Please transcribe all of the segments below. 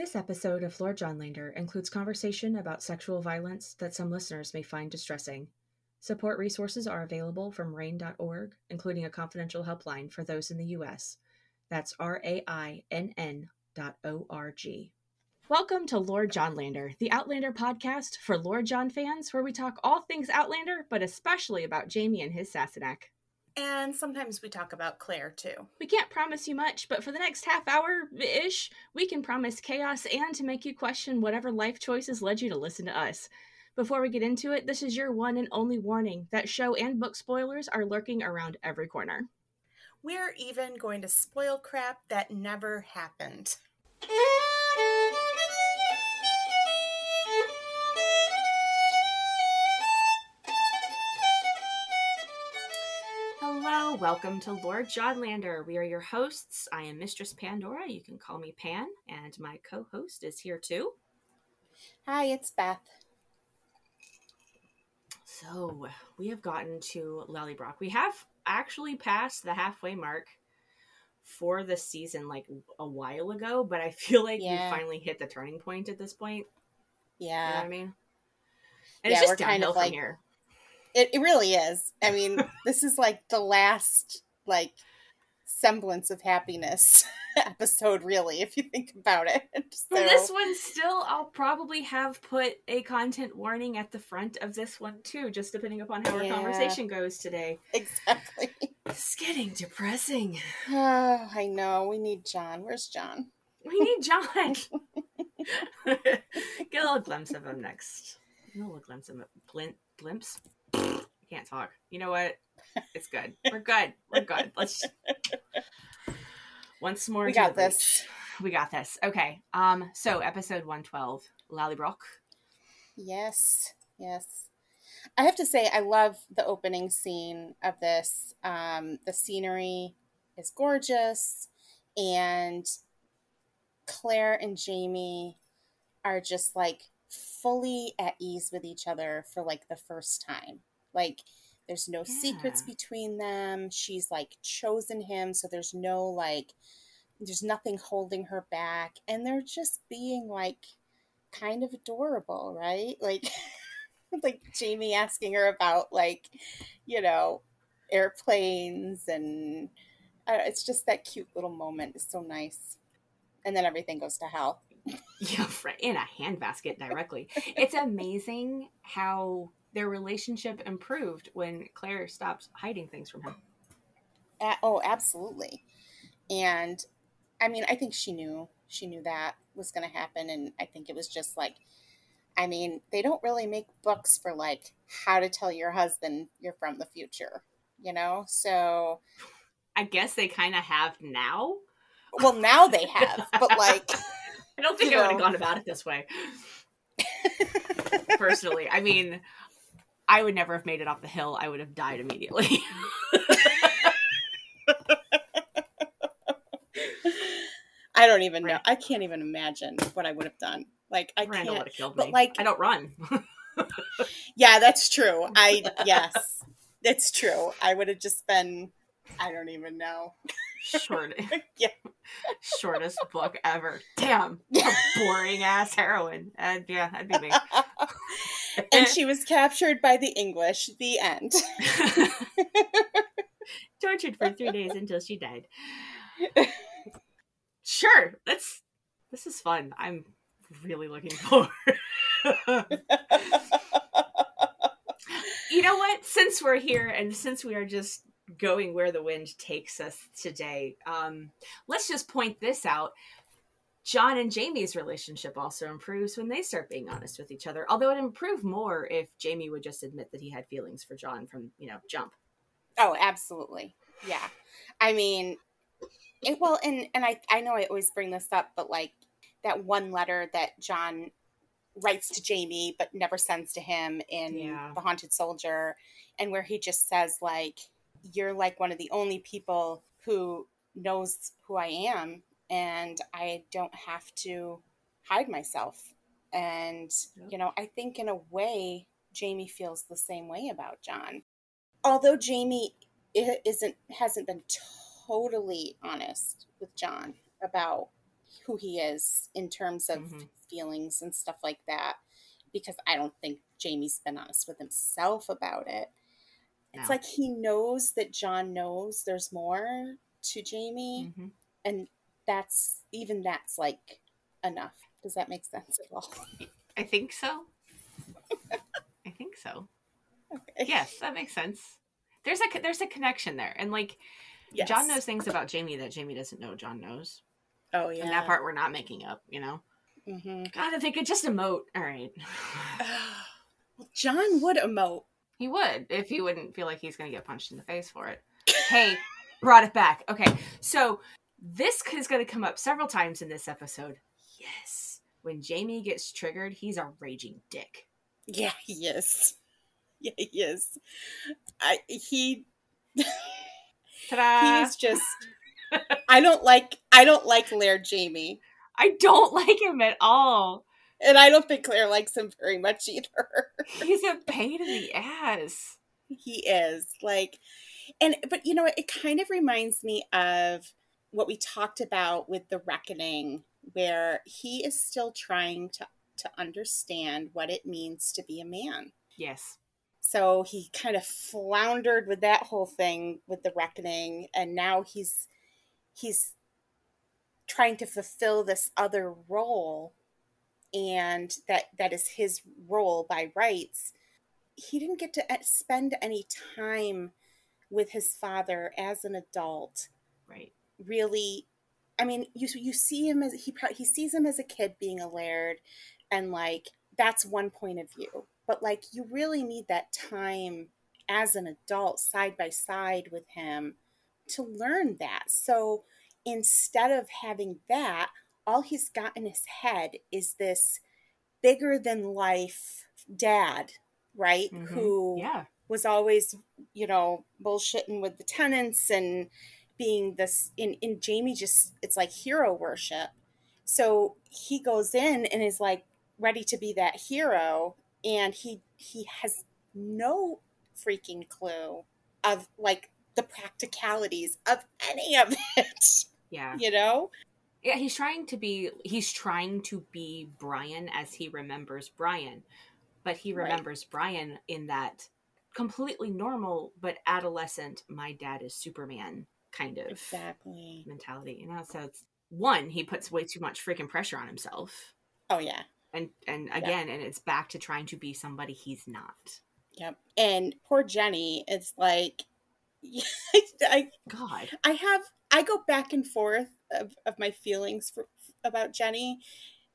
This episode of Lord Johnlander includes conversation about sexual violence that some listeners may find distressing. Support resources are available from RAINN.org, including a confidential helpline for those in the U.S. That's R A I N N dot O R G. Welcome to Lord Johnlander, the Outlander podcast for Lord John fans, where we talk all things Outlander, but especially about Jamie and his Sassenach. And sometimes we talk about Claire too. We can't promise you much, but for the next half hour ish, we can promise chaos and to make you question whatever life choices led you to listen to us. Before we get into it, this is your one and only warning that show and book spoilers are lurking around every corner. We're even going to spoil crap that never happened. Hello, welcome to Lord Johnlander. We are your hosts. I am Mistress Pandora. You can call me Pan, and my co host is here too. Hi, it's Beth. So, we have gotten to Lallybroch. We have actually passed the halfway mark for the season like a while ago, but I feel like Yeah. we finally hit the turning point at this point. You know Yeah, what I mean? And Yeah, it's just kind downhill of from like- here. It, it really is. I mean, this is like the last like semblance of happiness episode, really, if you think about it. For So, this one, still, I'll probably have put a content warning at the front of this one too, just depending upon how our conversation goes today. exactly. It's getting depressing. Oh, I know. We need John. Where's John? We need John. Get a little glimpse of him next. A little glimpse of him. Glint, glimpse. Can't talk. You know what? It's good. We're good. We're good. Let's once more. We got this. We got this. Okay. Um. So episode one twelve, Lallybroch. Yes, yes. I have to say, I love the opening scene of this. Um, the scenery is gorgeous, and Claire and Jamie are just like fully at ease with each other for like the first time. Like, there's no secrets between them. She's like chosen him, so there's no like, there's nothing holding her back, and they're just being like kind of adorable, right? Like like Jamie asking her about like, you know, airplanes and uh, it's just that cute little moment. It's so nice. And then everything goes to hell. Yeah. In a handbasket directly. it's amazing how their relationship improved when Claire stopped hiding things from him. A- oh, absolutely. And I mean, I think she knew she knew that was going to happen and I think it was just like I mean, they don't really make books for like how to tell your husband you're from the future, you know? So I guess they kind of have now. Well, now they have, but like, I don't think I would have gone about it this way. Personally, I mean, I would never have made it off the hill. I would have died immediately. I don't even know. Right. I can't even imagine what I would have done. Like, I Randall would can't. have killed but, me. like- I don't run. Yeah, that's true. I yes, it's true. I would have just been. I don't even know. Short, Yeah. shortest book ever. Damn, boring ass heroine. And yeah, that'd be me. and she was captured by the English. The end. tortured for three days until she died. Sure, that's this is fun. I'm really looking forward. you know what? Since we're here and since we are just going where the wind takes us today, um, let's just point this out. John and Jamie's relationship also improves when they start being honest with each other. Although it improved more if Jamie would just admit that he had feelings for John from, you know, jump. Oh, absolutely. Yeah. I mean, it, well, and and I I know I always bring this up, but like that one letter that John writes to Jamie but never sends to him in Yeah. The Haunted Soldier, and where he just says like, "You're like one of the only people who knows who I am, and I don't have to hide myself." And Yep. you know, I think in a way, Jamie feels the same way about John although Jamie isn't hasn't been totally honest with John about who he is in terms of Mhm. feelings and stuff like that because I don't think Jamie's been honest with himself about it. It's like he knows that John knows there's more to Jamie, Mhm. and that's even that's like enough. Does that make sense at all? I think so. I think so. Okay. Yes, that makes sense. There's a there's a connection there, and like Yes. John knows things about Jamie that Jamie doesn't know. John knows, Oh yeah. and that part we're not making up. You know, Mm-hmm. God, if they could just emote, all right. well, John would emote. He would if he wouldn't feel like he's going to get punched in the face for it. Hey, brought it back. Okay, so this is going to come up several times in this episode. Yes, when Jamie gets triggered, he's a raging dick. Yeah, he is. Yeah, he is. I he Ta-da! he's just. I don't like. I don't like Laird Jamie, I don't like him at all. And I don't think Claire likes him very much either. He's a pain in the ass. he is like and but you know it kind of reminds me of what we talked about with the reckoning where he is still trying to to understand what it means to be a man Yes. so he kind of floundered with that whole thing with the reckoning and now he's he's trying to fulfill this other role and that that is his role by rights he didn't get to uh, spend any time with his father as an adult. Right. really i mean you you see him as he he sees him as a kid being a laird and like that's one point of view. But like you really need that time as an adult side by side with him to learn that. So instead of having that all he's got in his head is this bigger than life dad right Mhm. who Yeah. was always, you know, bullshitting with the tenants and being this in in Jamie just it's like hero worship. So he goes in and is like ready to be that hero and he he has no freaking clue of like the practicalities of any of it, Yeah. you know? Yeah, he's trying to be he's trying to be Brian as he remembers Brian. But he Right. remembers Brian in that completely normal but adolescent my dad is Superman kind of Exactly. mentality. You know, so it's one, he puts way too much freaking pressure on himself. Oh yeah. And and again, and it's back to trying to be somebody he's not. Yep. And poor Jenny, it's like I God. I have I go back and forth of, of my feelings for, about Jenny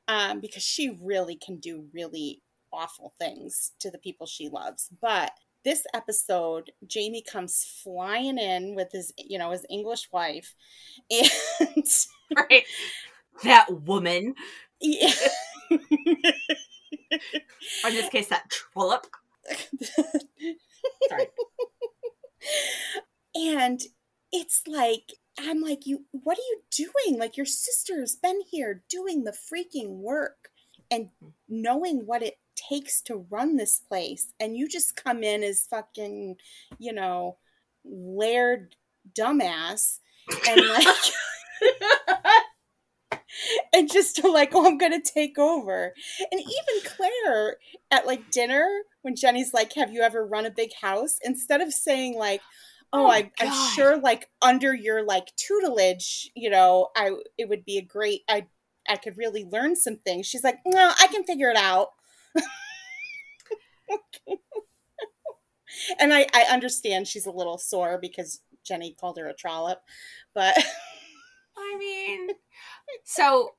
um, because she really can do really awful things to the people she loves. But this episode, Jamie comes flying in with his you know his English wife, and Right. That woman. yeah. Or in this case that trollop. Sorry. and it's like i'm like you what are you doing? Like your sister's been here doing the freaking work and mm-hmm. knowing what it takes to run this place and you just come in as fucking you know laird dumbass and like and just to like oh i'm gonna take over. And even claire at like dinner when jenny's like have you ever run a big house? instead of saying like oh, Oh I, i'm sure like under your like tutelage you know i it would be a great i i could really learn some things she's like no i can figure it out and i i understand she's a little sore because jenny called her a trollop but I mean, so,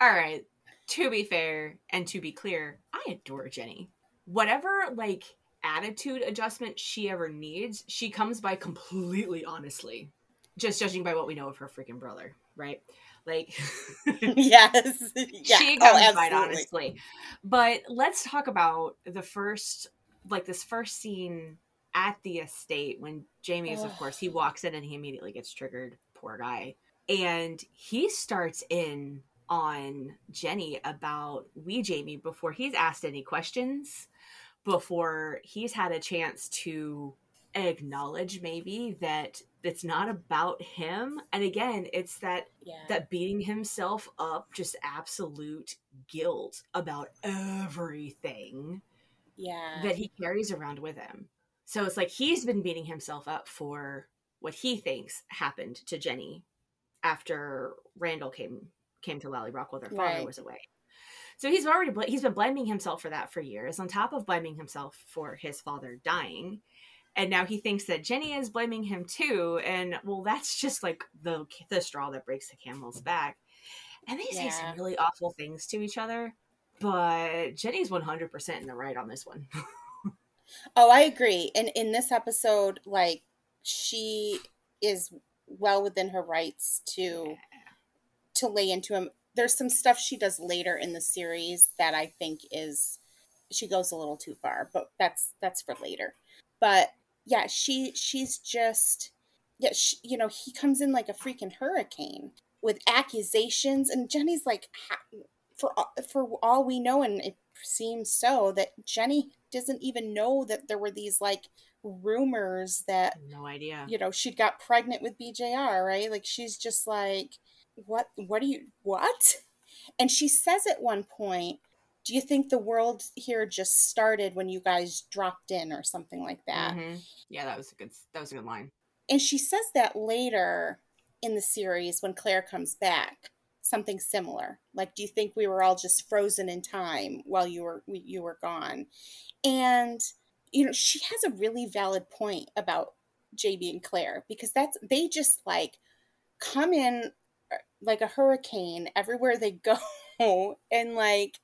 all right. To be fair and to be clear, I adore Jenny. Whatever like attitude adjustment she ever needs, she comes by completely honestly. Just judging by what we know of her freaking brother, right? Like, yes yeah. she oh, comes by honestly. But let's talk about the first, like this first scene at the estate when Jamie is, of course, he walks in and he immediately gets triggered. Poor guy. And he starts in on Jenny about we Jamie before he's asked any questions, before he's had a chance to acknowledge maybe that it's not about him and again it's that Yeah. that beating himself up just absolute guilt about everything yeah. that he carries around with him so it's like he's been beating himself up for what he thinks happened to jenny after randall came came to Lallybroch while their father Right. was away so he's already bl- he's been blaming himself for that for years on top of blaming himself for his father dying and now he thinks that Jenny is blaming him too and well that's just like the the straw that breaks the camel's back and they say some really awful things to each other but Jenny's 100% in the right on this one Oh, I agree. And in this episode, like she is well within her rights to to lay into him. There's some stuff she does later in the series that I think is she goes a little too far, but that's that's for later. But yeah, she she's just yeah, she, you know, he comes in like a freaking hurricane with accusations and Jenny's like for all- for all we know and it seems so that Jenny doesn't even know that there were these like rumors that no idea you know she got pregnant with BJR, right? Like she's just like what what do you what? And she says at one point, "Do you think the world here just started when you guys dropped in or something like that?" Mhm. yeah that was a good that was a good line And she says that later in the series when Claire comes back, something similar. Like, do you think we were all just frozen in time while you were you were gone? And you know, she has a really valid point about JB and Claire because that's they just like come in like a hurricane everywhere they go and like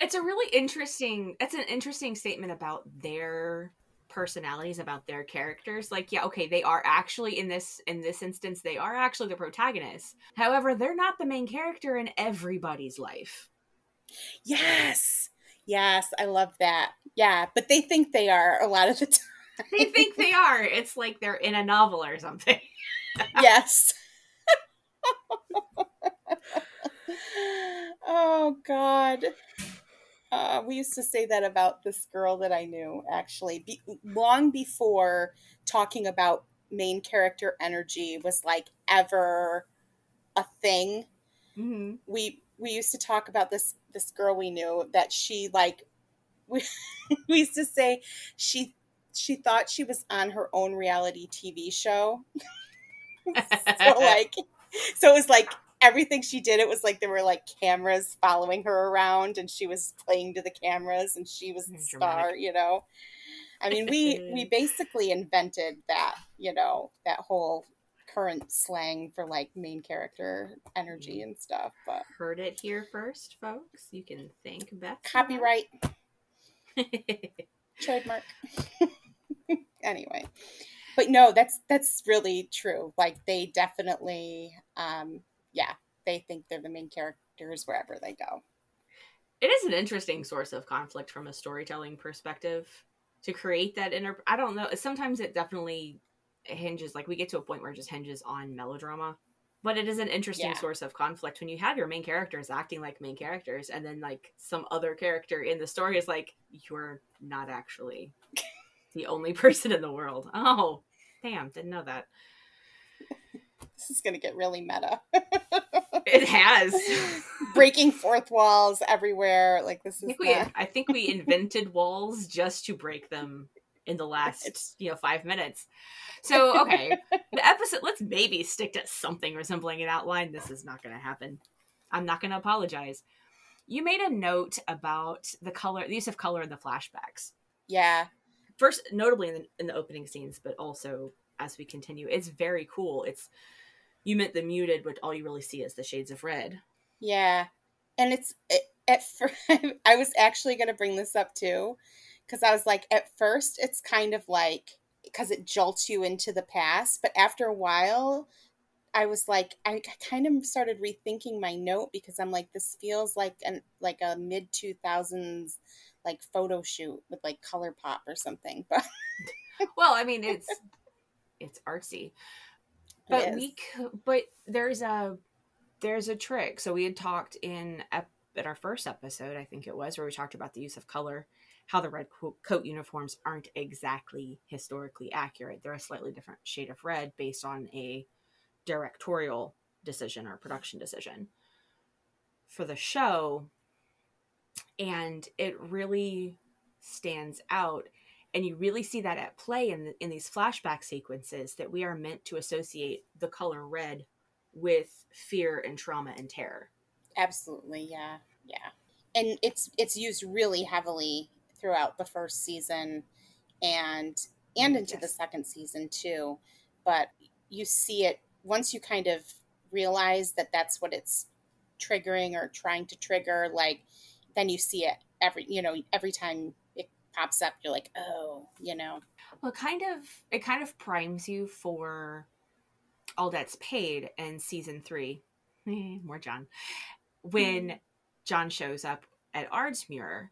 it's a really interesting it's an interesting statement about their personalities about their characters. Like yeah okay they are actually in this in this instance they are actually the protagonists. However they're not the main character in everybody's life. Yes. Yes i love that. Yeah but they think they are a lot of the time they think they are. It's like they're in a novel or something. Yes. Oh God. Uh, we used to say that about this girl that I knew, actually, be- long before talking about main character energy was like ever a thing. mm-hmm. We we used to talk about this this girl we knew that she like we we used to say she she thought she was on her own reality TV show. so like so it was like everything she did it was like there were like cameras following her around and she was playing to the cameras and she was the Dramatic. star you know? I mean we we basically invented that you know that whole current slang for like main character energy mm-hmm. and stuff but heard it here first folks. You can thank beth copyright. Trademark. Anyway but no that's that's really true like they definitely um yeah they think they're the main characters wherever they go it is an interesting source of conflict from a storytelling perspective to create that inner i don't know sometimes it definitely hinges like we get to a point where it just hinges on melodrama but it is an interesting Yeah. source of conflict when you have your main characters acting like main characters and then like some other character in the story is like you're not actually the only person in the world. Oh damn didn't know that. This is going to get really meta. It has. Breaking fourth walls everywhere like this I is think, we, I think we invented walls just to break them in the last you know five minutes. So okay. The episode let's maybe stick to something resembling an outline. This is not going to happen. I'm not going to apologize. You made a note about the color the use of color in the flashbacks. Yeah first notably in the, in the opening scenes but also as we continue it's very cool it's you meant the muted but all you really see is the shades of red Yeah. And it's it, at first, I was actually going to bring this up too cuz I was like at first it's kind of like cuz it jolts you into the past, but after a while I was like I kind of started rethinking my note because I'm like this feels like an like a mid 2000s like photo shoot with like color pop or something. But well i mean it's it's artsy but is. we but there's a there's a trick so we had talked in in our first episode i think it was where we talked about the use of color how the red coat uniforms aren't exactly historically accurate. They're a slightly different shade of red based on a directorial decision or production decision for the show. And it really stands out. And you really see that at play in, the, in these flashback sequences that we are meant to associate the color red with fear and trauma and terror. Absolutely, yeah, yeah. And it's it's used really heavily throughout the first season and and into yes. the second season too but you see it once you kind of realize that that's what it's triggering or trying to trigger like then you see it every you know every time it pops up you're like oh you know well kind of it kind of primes you for all that's paid in season three more john when mm. john shows up at ardsmuir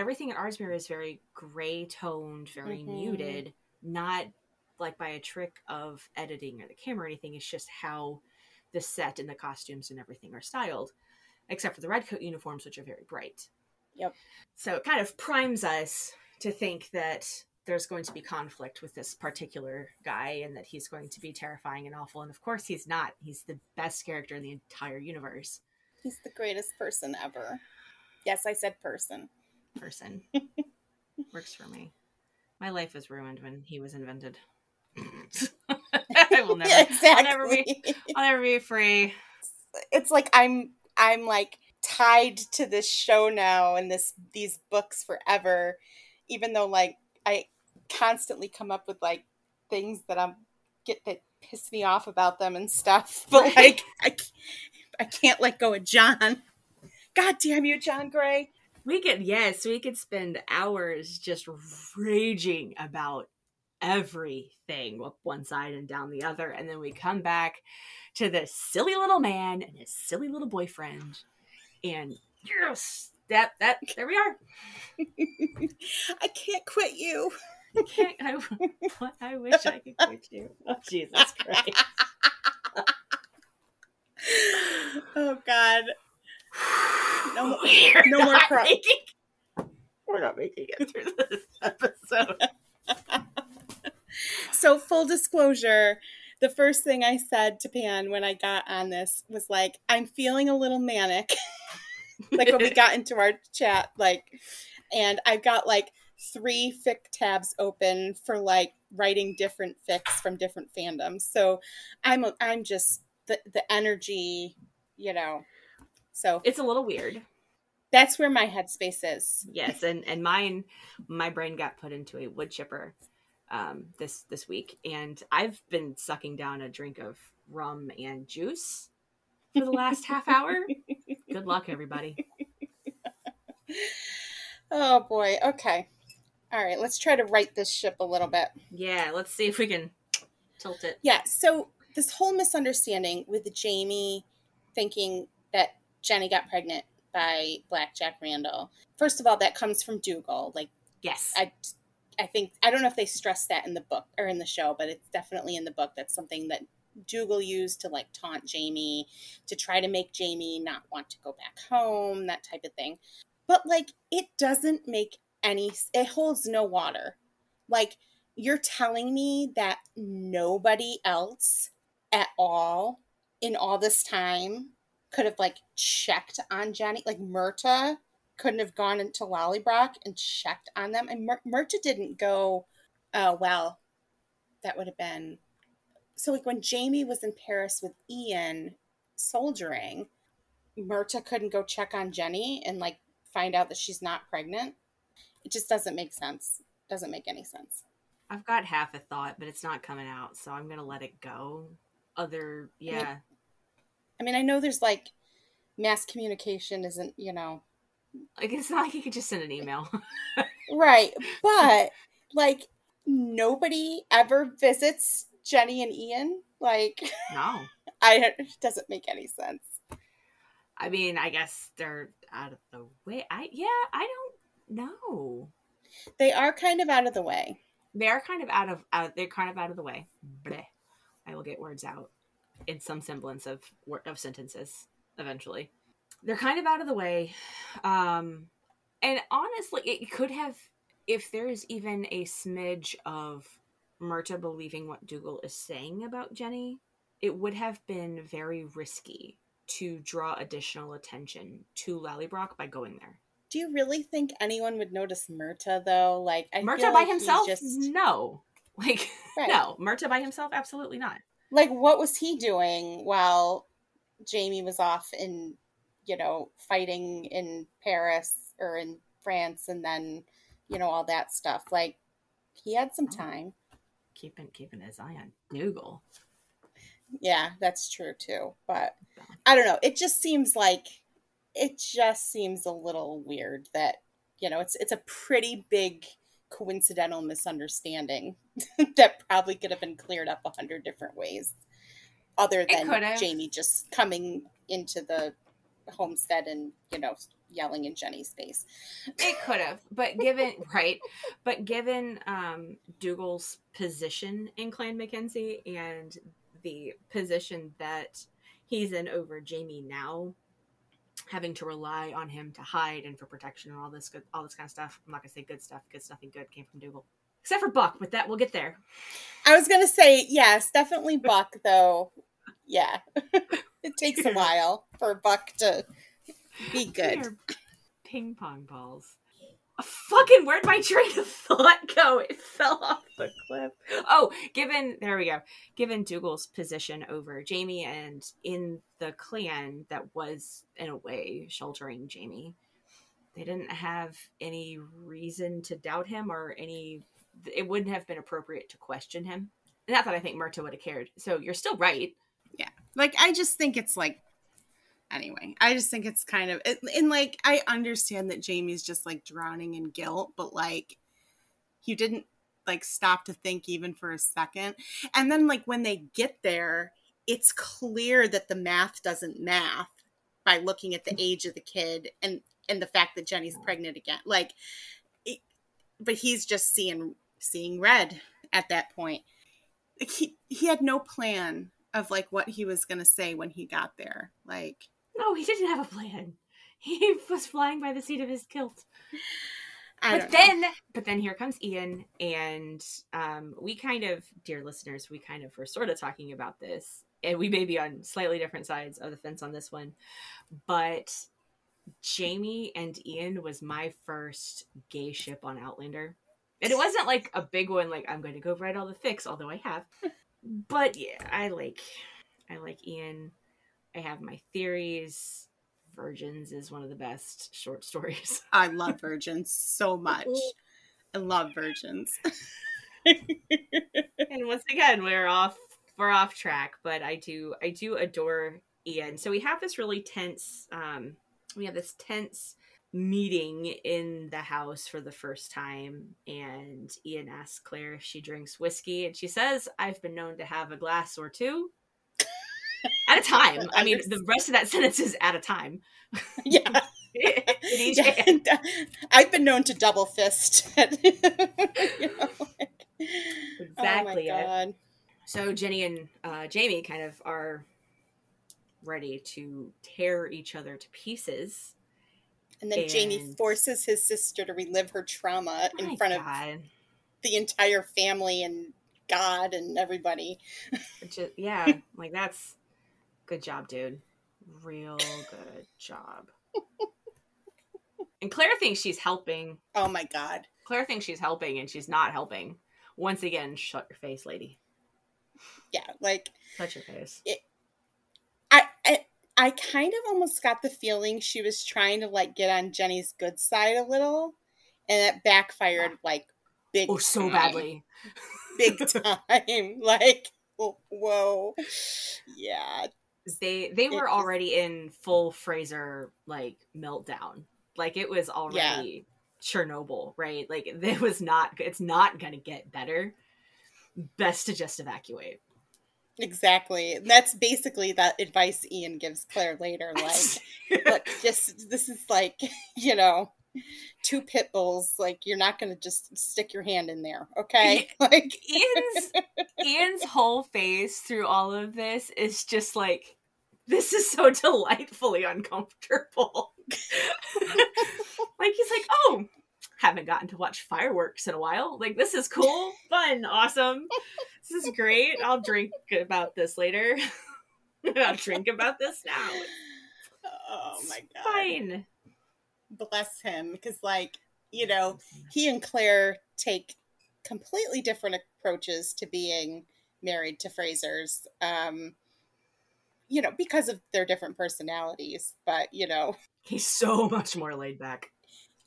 everything at Ardsmuir is very gray toned, very mm-hmm. muted, not like by a trick of editing or the camera or anything. It's just how the set and the costumes and everything are styled, except for the red coat uniforms, which are very bright. Yep. So it kind of primes us to think that there's going to be conflict with this particular guy and that he's going to be terrifying and awful. And of course, he's not. He's the best character in the entire universe. He's the greatest person ever. Yes, I said person person. Works for me. My life was ruined when he was invented. I will never, exactly. I'll never be, I'll never be free. It's like I'm, I'm like tied to this show now and this these books forever, even though like I constantly come up with like things that I'm get that piss me off about them and stuff. But like I, I can't let go of John. God damn you, John Grey. We could, yes, we could spend hours just raging about everything up one side and down the other. And then we come back to this silly little man and his silly little boyfriend. And yes, that, that, there we are. I can't quit you. I can't, I, I wish I could quit you. Oh, Jesus Christ. oh, God. No, no more crying. Making, we're not making it through this episode. So, full disclosure, the first thing I said to Pan when I got on this was like, I'm feeling a little manic. like when we got into our chat, like, and I've got like three fic tabs open for like writing different fics from different fandoms. So I'm I'm just the the energy, you know, so it's a little weird. That's where my headspace is. Yes, and and mine, my brain got put into a wood chipper um, this this week, and I've been sucking down a drink of rum and juice for the last half hour. Good luck, everybody. oh boy. Okay. All right. Let's try to right this ship a little bit. Yeah. Let's see if we can tilt it. Yeah. So this whole misunderstanding with Jamie thinking that Jenny got pregnant by Black Jack Randall. First of all, that comes from Dougal. Like, yes, I, I think I don't know if they stress that in the book or in the show, but it's definitely in the book. That's something that Dougal used to like taunt Jamie to try to make Jamie not want to go back home, that type of thing. But like, it doesn't make any. It holds no water. Like, you're telling me that nobody else at all in all this time could have like checked on Jenny. Like Murtagh couldn't have gone into Lallybroch and checked on them. And Murtagh didn't go, oh, well, that would have been. So, like when Jamie was in Paris with Ian soldiering, Murtagh couldn't go check on Jenny and like find out that she's not pregnant. It just doesn't make sense. Doesn't make any sense. I've got half a thought, but it's not coming out, so I'm gonna let it go. Other, yeah, I mean, I know there's like mass communication isn't, you know. Like, it's not like you could just send an email. right. But, like, nobody ever visits Jenny and Ian. Like, no. I, it doesn't make any sense. I mean, I guess they're out of the way. I, yeah, I don't know. They are kind of out of the way. They are kind of out of, out, they're kind of out of the way. Bleh. I will get words out in some semblance of of sentences eventually. They're kind of out of the way. Um and honestly, it could have if there's even a smidge of Murtagh believing what Dougal is saying about Jenny, it would have been very risky to draw additional attention to Lallybroch by going there. Do you really think anyone would notice Murtagh though? Like I Murtagh by like himself? just No. Like Right. no. Murtagh by himself? Absolutely not. like what was he doing while Jamie was off in you know fighting in Paris or in France and then you know all that stuff like he had some Oh. time Keeping keeping his eye on Dougal. yeah that's true too but I don't know it just seems like it just seems a little weird that you know it's it's a pretty big coincidental misunderstanding that probably could have been cleared up a hundred different ways other than. Jamie just coming into the homestead and you know yelling in Jenny's face. It could have, but given right, but given um Dougal's position in Clan Mackenzie and the position that he's in over Jamie now, having to rely on him to hide and for protection and all this good, all this kind of stuff. I'm not gonna say good stuff because nothing good came from Dougal, except for Buck. But that we'll get there. I was gonna say yes, definitely Buck though. Yeah, it takes a while for Buck to be good. Ping pong balls. Fucking where'd my train of thought go? It fell off the cliff. Oh, given there we go. Given Dougal's position over Jamie and in the clan that was in a way sheltering Jamie, they didn't have any reason to doubt him or any. It wouldn't have been appropriate to question him. Not that I think Murtagh would have cared. So you're still right. Like I just think it's like anyway, I just think it's kind of and like I understand that Jamie's just like drowning in guilt, but like you didn't like stop to think even for a second. And then like when they get there, it's clear that the math doesn't math by looking at the age of the kid and and the fact that Jenny's pregnant again. Like it, but he's just seeing seeing red at that point. He he had no plan of like what he was going to say when he got there. Like No, he didn't have a plan. He was flying by the seat of his kilt. I but know. then but then here comes ian and um we kind of dear listeners we kind of were sort of talking about this and we may be on slightly different sides of the fence on this one but jamie and ian was my first gay ship on outlander and it wasn't like a big one like i'm going to go write all the fics although i have but yeah i like i like ian i have my theories virgins is one of the best short stories I love virgins so much. I love virgins. and once again we're off we're off track but i do i do adore ian so we have this really tense um we have this tense meeting in the house for the first time and ian asks claire if she drinks whiskey and she says i've been known to have a glass or two at a time i mean the rest of that sentence is at a time yeah. Yeah, uh, I've been known to double fist. You know, like- exactly Oh god. So Jenny and uh, Jamie kind of are ready to tear each other to pieces. And then Jamie forces his sister to relive her trauma oh in My front of the entire family and God and everybody. Is- yeah, like that's good job, dude. Real good job. and Claire thinks she's helping. Oh my god. Claire thinks she's helping, and she's not helping. Once again, shut your face, lady. Yeah, like Shut your face. I, I kind of almost got the feeling she was trying to like get on Jenny's good side a little, and it backfired like big. Oh, so time. badly. big time. like whoa, yeah, they they were already in full Fraser like meltdown. Like it was already Chernobyl, right? Like it was not it's not gonna get better. Best to just evacuate. Exactly. And that's basically that advice Ian gives Claire later. Like, look, just this is like you know. Two pit bulls, like you're not gonna just stick your hand in there, okay? Like, Ian's Ian's whole face through all of this is just like this is so delightfully uncomfortable. like he's like, "Oh, haven't gotten to watch fireworks in a while. Like, this is cool, fun, awesome. This is great. I'll drink about this later. I'll drink about this now. Oh my god. Fine. Bless him. Because, like, you know, he and Claire take completely different approaches to being married to Frasers. Um, you know, because of their different personalities. But, you know, He's so much more laid back.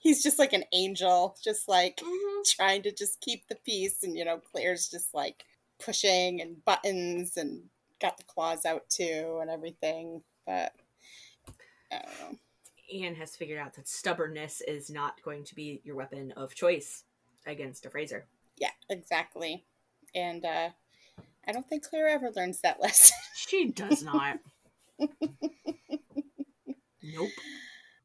He's just like an angel, just like Mm-hmm. trying to just keep the peace. And, you know, Claire's just like pushing and buttons and got the claws out too and everything. But, I don't know. Ian has figured out that stubbornness is not going to be your weapon of choice against a Fraser. Yeah, exactly. And uh, I don't think Claire ever learns that lesson. She does not. nope.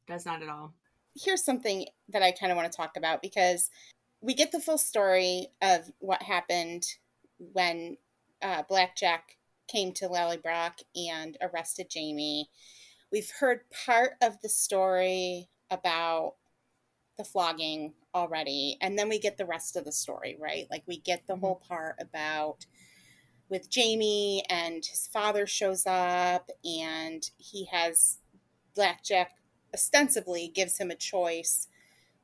Does not at all. Here's something that I kind of want to talk about because we get the full story of what happened when uh, Blackjack came to Lallybroch and arrested Jamie. We've heard part of the story about the flogging already, and then we get the rest of the story, right? Like we get the whole part about with Jamie and his father shows up and he has Blackjack ostensibly gives him a choice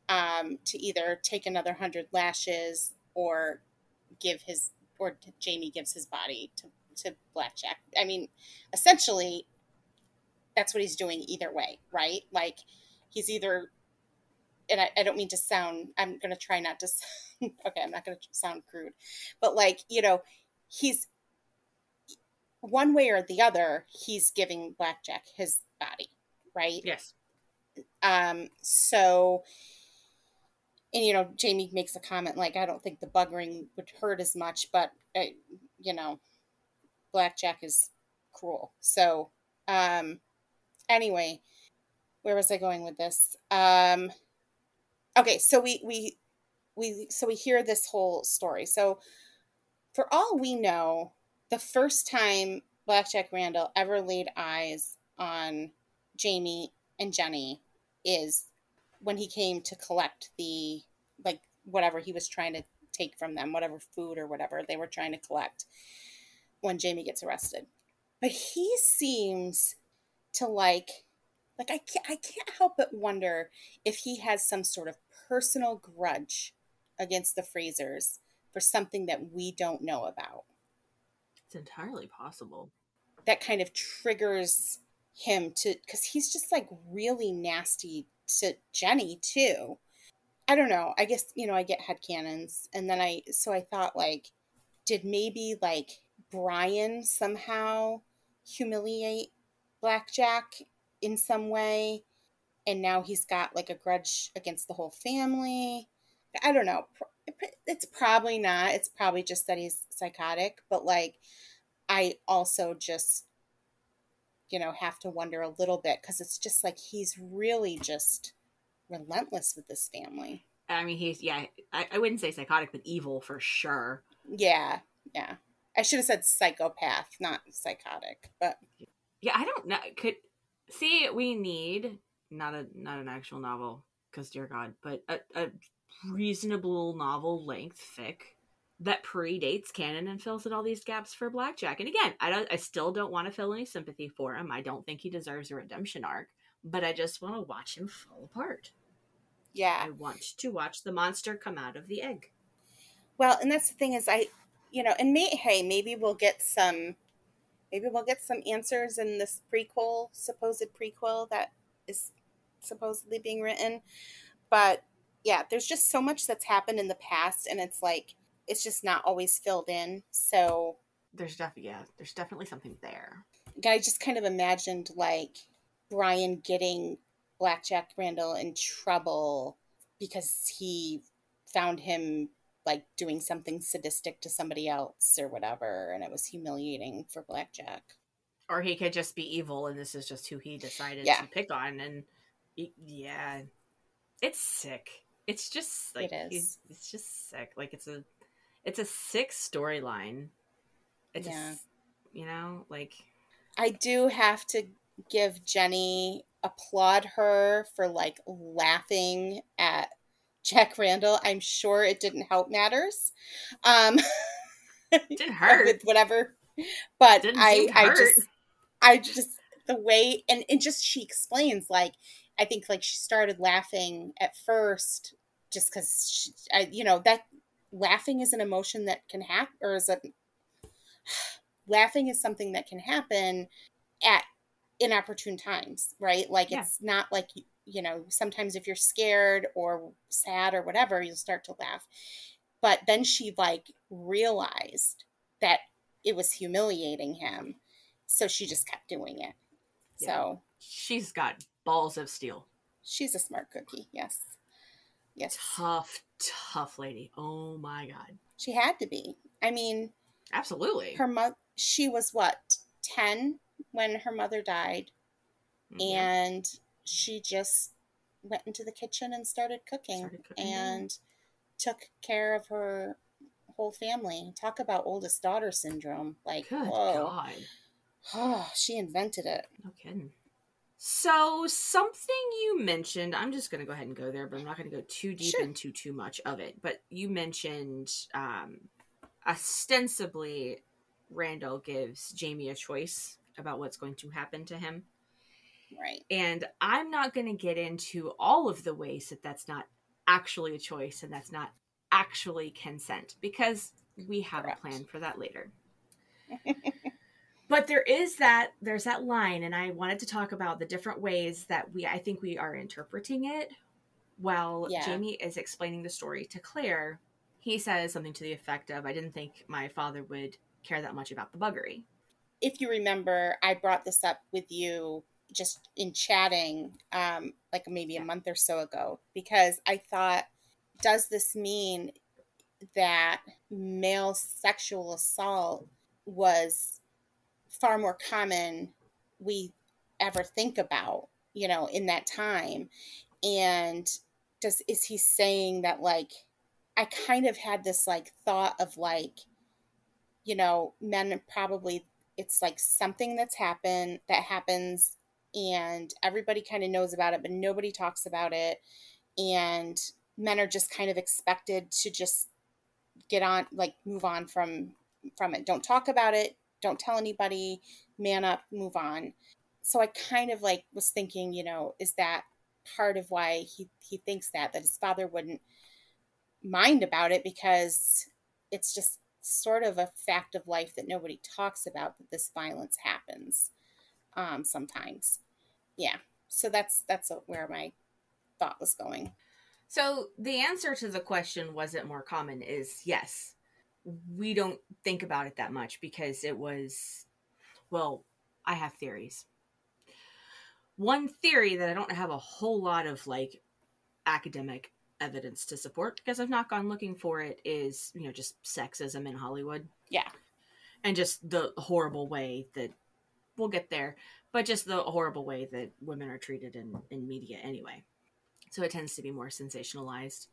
um, to either take another hundred lashes or give his or Jamie gives his body to, to Blackjack. I mean, essentially, that's what he's doing either way, right? Like he's either, and I, I don't mean to sound. I'm gonna try not to. Sound, okay, I'm not gonna sound crude, but like you know, he's one way or the other. He's giving Blackjack his body, right? Yes. Um, so, and you know, Jamie makes a comment like, "I don't think the buggering would hurt as much, but uh, you know, Blackjack is cruel." So, um, anyway, where was I going with this? Um, okay, so we we we so we hear this whole story. So, for all we know, the first time Blackjack Randall ever laid eyes on Jamie and Jenny is when he came to collect the like whatever he was trying to take from them, whatever food or whatever they were trying to collect when Jamie gets arrested. But he seems to like like I can't I can't help but wonder if he has some sort of personal grudge against the Frasers for something that we don't know about. It's entirely possible. That kind of triggers him to because he's just like really nasty to Jenny too. I don't know. I guess you know I get head cannons, and then I so I thought like, did maybe like Brian somehow humiliate Blackjack in some way, and now he's got like a grudge against the whole family. I don't know. It's probably not. It's probably just that he's psychotic, but like, I also just you know, have to wonder a little bit because it's just like he's really just relentless with this family. I mean, he's, yeah, I, I wouldn't say psychotic, but evil for sure. Yeah, yeah. I should have said psychopath, not psychotic, but Yeah, I don't know. Could, see, we need, not a, not an actual novel, because dear God, but a, a reasonable novel length fic that predates canon and fills in all these gaps for Blackjack. And again, I don't I still don't want to feel any sympathy for him. I don't think he deserves a redemption arc, but I just want to watch him fall apart. yeah. I want to watch the monster come out of the egg. Well, and that's the thing is I, you know, and may, hey, maybe we'll get some, maybe we'll get some answers in this prequel, supposed prequel that is supposedly being written. But yeah, there's just so much that's happened in the past, and it's like it's just not always filled in. So There's definitely yeah, there's definitely something there. I just kind of imagined like Brian getting Blackjack Randall in trouble because he found him like doing something sadistic to somebody else or whatever, and it was humiliating for Blackjack. Or he could just be evil, and this is just who he decided Yeah. to pick on. And yeah, it's sick. It's just like It is. it's just sick. Like it's a it's a sick storyline. It's Yeah. yeah. you know like I do have to give Jenny applaud her for like laughing at Jack Randall. I'm sure it didn't help matters. Um, it didn't hurt with whatever, but I, I just, I just the way and and just she explains like I think like she started laughing at first just because I you know that laughing is an emotion that can happen or is a laughing is something that can happen at inopportune times right? Like yeah. it's not like you know sometimes if you're scared or sad or whatever you'll start to laugh. But then she like realized that it was humiliating him so she just kept doing it. Yeah. so she's got balls of steel. She's a smart cookie yes yes tough tough lady oh my god she had to be i mean absolutely her mother she was what 10 when her mother died mm-hmm. and she just went into the kitchen and started cooking, started cooking and yeah. took care of her whole family. Talk about oldest daughter syndrome. Like, Good whoa. God. Oh, she invented it. No kidding. So, something you mentioned, I'm just going to go ahead and go there, but I'm not going to go too deep sure. into too much of it. But you mentioned um, ostensibly Randall gives Jamie a choice about what's going to happen to him. Right. And I'm not going to get into all of the ways that that's not actually a choice and that's not actually consent because we have Correct. a plan for that later. but there is that there's that line and I wanted to talk about the different ways that we I think we are interpreting it while yeah. Jamie is explaining the story to Claire. He says something to the effect of I didn't think my father would care that much about the buggery. If you remember, I brought this up with you just in chatting um, like maybe a month or so ago because I thought, does this mean that male sexual assault was far more common we ever think about, you know, in that time? And does is he saying that like I kind of had this like thought of like, you know, men probably it's like something that's happened that happens and everybody kind of knows about it, but nobody talks about it. And men are just kind of expected to just get on, like move on from from it. Don't talk about it. Don't tell anybody. Man up. Move on. So I kind of like was thinking, you know, is that part of why he he thinks that that his father wouldn't mind about it because it's just sort of a fact of life that nobody talks about that this violence happens um, sometimes yeah so that's that's where my thought was going so the answer to the question was it more common is yes we don't think about it that much because it was well i have theories one theory that i don't have a whole lot of like academic evidence to support because i've not gone looking for it is you know just sexism in hollywood yeah and just the horrible way that we'll get there but just the horrible way that women are treated in, in media anyway. So it tends to be more sensationalized.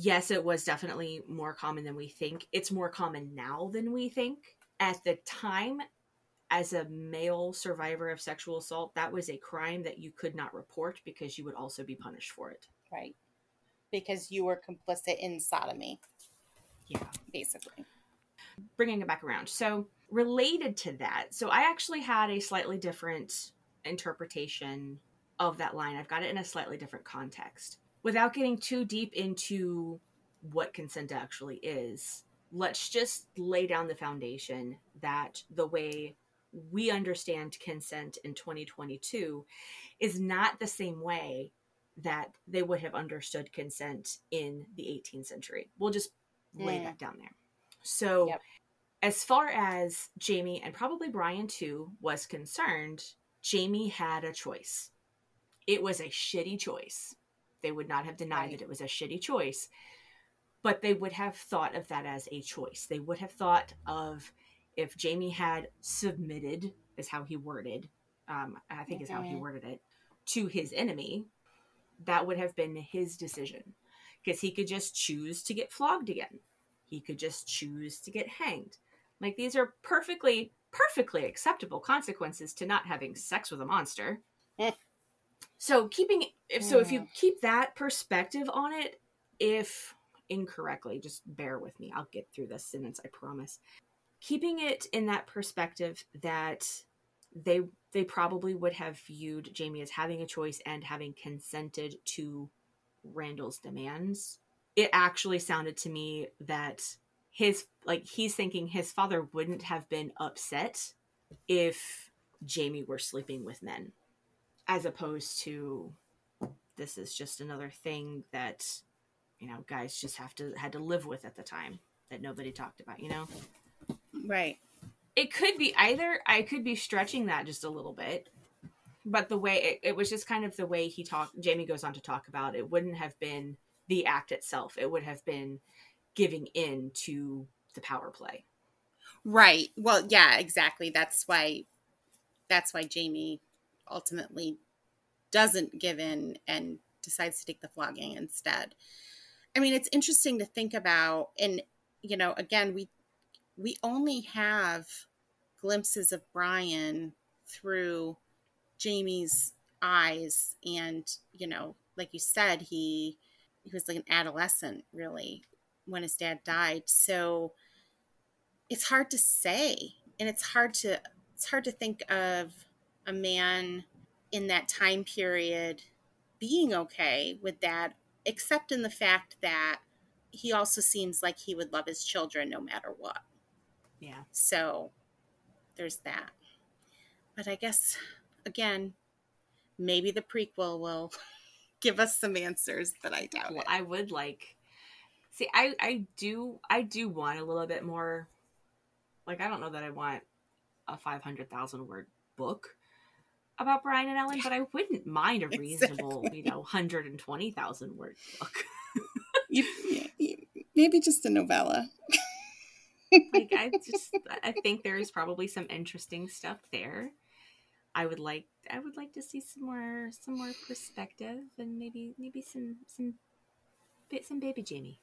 Yes, it was definitely more common than we think. It's more common now than we think. At the time, as a male survivor of sexual assault, that was a crime that you could not report because you would also be punished for it. Right. Because you were complicit in sodomy. Yeah. Basically. Bringing it back around. So related to that, so I actually had a slightly different interpretation of that line. I've got it in a slightly different context. Without getting too deep into what consent actually is, let's just lay down the foundation that the way we understand consent in 2022 is not the same way that they would have understood consent in the 18th century. We'll just lay mm. that down there. So, yep as far as Jamie and probably Brian too was concerned, Jamie had a choice. It was a shitty choice. They would not have denied right. that it was a shitty choice, but they would have thought of that as a choice. They would have thought of if Jamie had submitted, is how he worded, um, I think okay. is how he worded it, to his enemy, that would have been his decision because he could just choose to get flogged again. He could just choose to get hanged. Like these are perfectly, perfectly acceptable consequences to not having sex with a monster. so keeping if so if you mm. keep that perspective on it, if incorrectly, just bear with me. I'll get through this sentence, I promise. Keeping it in that perspective that they they probably would have viewed Jamie as having a choice and having consented to Randall's demands. It actually sounded to me that his like he's thinking his father wouldn't have been upset if Jamie were sleeping with men as opposed to this is just another thing that you know guys just have to had to live with at the time that nobody talked about you know? Right. It could be either i could be stretching that just a little bit but the way it, it was just kind of the way he talked jamie goes on to talk about it wouldn't have been the act itself. It would have been giving in to the power play. Right. Well yeah exactly. That's why that's why jamie ultimately doesn't give in and decides to take the flogging instead I mean, it's interesting to think about, and you know, again, we we only have glimpses of Brian through Jamie's eyes, and you know, like you said, he he was like an adolescent, really, when his dad died. So it's hard to say, and it's hard to it's hard to think of a man in that time period being okay with that except in the fact that he also seems like he would love his children no matter what. Yeah. So there's that. But I guess, again, maybe the prequel will give us some answers, but I doubt well, it. I would like. See, I I do I do want a little bit more. Like I don't know that I want a five hundred thousand word book, about Brian and Ellen, but I wouldn't mind a reasonable, exactly. you know, 120,000 word book. you, yeah, maybe just a novella. like I just I think there's probably some interesting stuff there. I would like I would like to see some more some more perspective and maybe maybe some some some baby Jamie.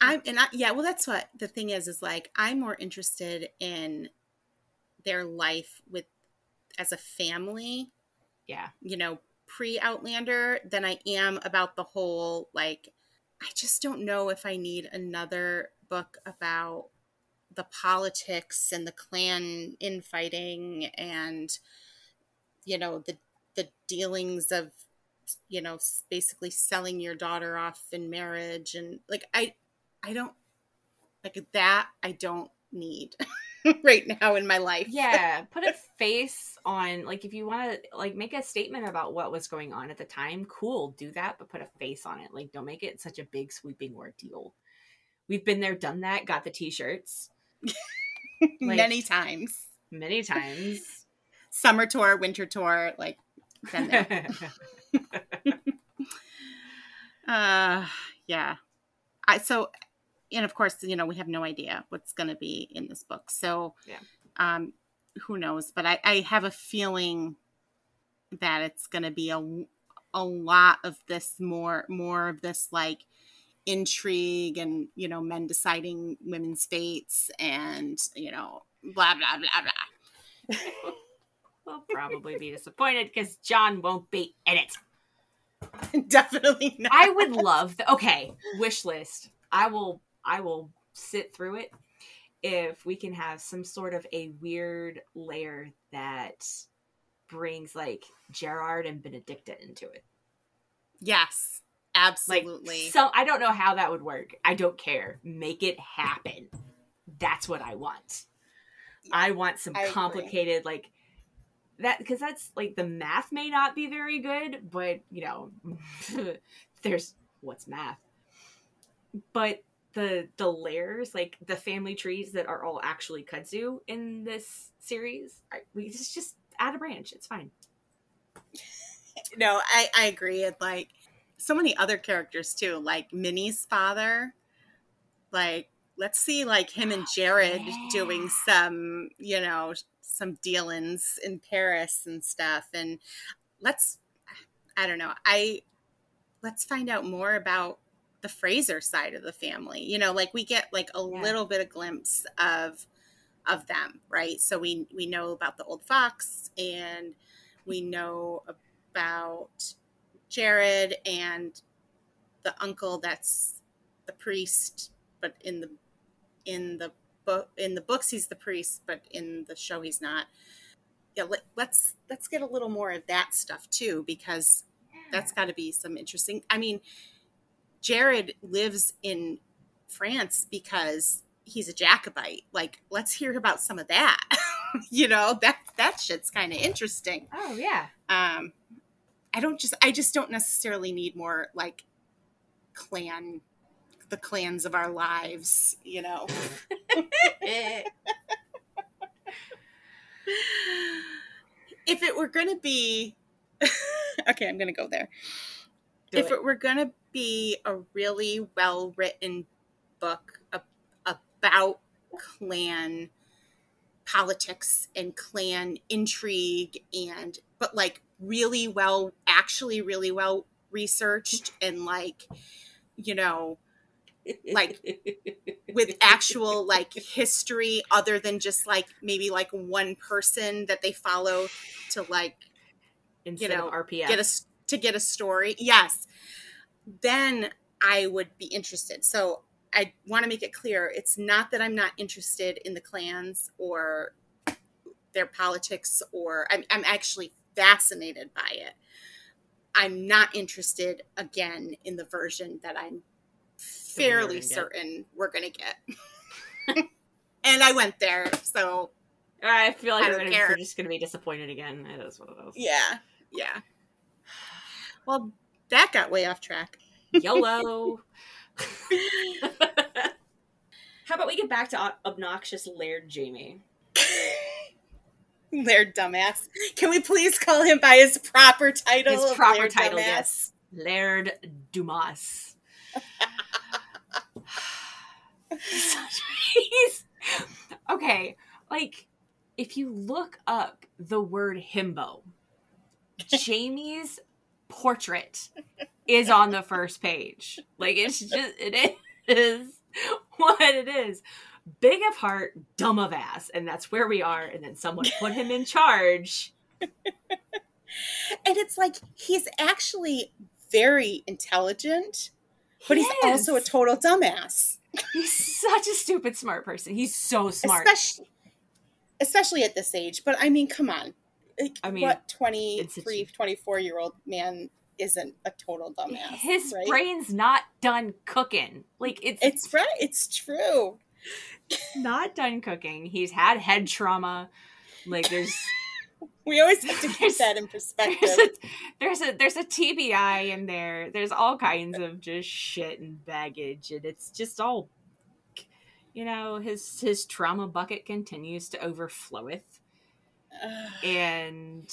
I'm and I, yeah, well that's what the thing is is like I'm more interested in their life with as a family. Yeah. You know, pre Outlander than I am about the whole like I just don't know if I need another book about the politics and the clan infighting and you know the the dealings of you know basically selling your daughter off in marriage and like I I don't like that I don't need. right now in my life. yeah, put a face on like if you want to like make a statement about what was going on at the time, cool, do that, but put a face on it. Like don't make it such a big sweeping ordeal. We've been there, done that, got the t-shirts. like, many times. Many times. Summer tour, winter tour, like been there. uh yeah. I so and of course, you know, we have no idea what's going to be in this book. So, yeah. um, who knows? But I, I have a feeling that it's going to be a, a lot of this more, more of this like intrigue and, you know, men deciding women's fates and, you know, blah, blah, blah, blah. we'll probably be disappointed because John won't be in it. Definitely not. I would love the okay wish list. I will I will sit through it if we can have some sort of a weird layer that brings like Gerard and Benedicta into it. Yes, absolutely. Like, so I don't know how that would work. I don't care. Make it happen. That's what I want. I want some I complicated agree. like that because that's like the math may not be very good, but you know, there's what's math. But the the layers, like the family trees that are all actually kudzu in this series. I, we just just add a branch. It's fine. no, I I agree. And like so many other characters too, like Minnie's father. Like let's see, like him and oh, Jared yeah. doing some, you know, some dealings in Paris and stuff, and let's. I don't know. I let's find out more about the Fraser side of the family. You know, like we get like a yeah. little bit of glimpse of of them, right? So we we know about the old fox and we know about Jared and the uncle that's the priest, but in the in the book in the books he's the priest, but in the show he's not. Yeah, let, let's let's get a little more of that stuff too, because that's got to be some interesting. I mean, Jared lives in France because he's a Jacobite. Like, let's hear about some of that. you know, that that shit's kind of interesting. Oh yeah. Um, I don't just I just don't necessarily need more like clan the clans of our lives, you know. if it were going to be okay, I'm going to go there. Do if it. it were going to be a really well written book about clan politics and clan intrigue and but like really well actually really well researched and like you know like, with actual like history other than just like maybe like one person that they follow to like Instead know, of RPS. get a to get a story yes then i would be interested so i want to make it clear it's not that i'm not interested in the clans or their politics or i'm, I'm actually fascinated by it i'm not interested again in the version that i'm we're fairly get. certain we're gonna get and i went there so I feel like I we're, gonna, care. we're just going to be disappointed again. It is what it is. yeah yeah well that got way off track YOLO. How about we get back to obnoxious Laird Jamie? Laird dumbass. Can we please call him by his proper title? His proper Laird title, dumbass? yes. Laird Dumas. Okay, like if you look up the word himbo, Jamie's portrait is on the first page. Like it's just it is what it is. Big of heart, dumb of ass, and that's where we are. And then someone put him in charge. And it's like he's actually very intelligent, but He he's also a total dumbass. He's such a stupid smart person. He's so smart. Especially, especially at this age. But I mean, come on. Like, I mean, what it's 23, a- 24 year old man isn't a total dumbass? His right? brain's not done cooking. Like it's It's right. It's true. not done cooking. He's had head trauma. Like there's We always have to keep that in perspective. there's a there's a there's a TBI in there. There's all kinds of just shit and baggage, and it's just all you know. His his trauma bucket continues to overfloweth. And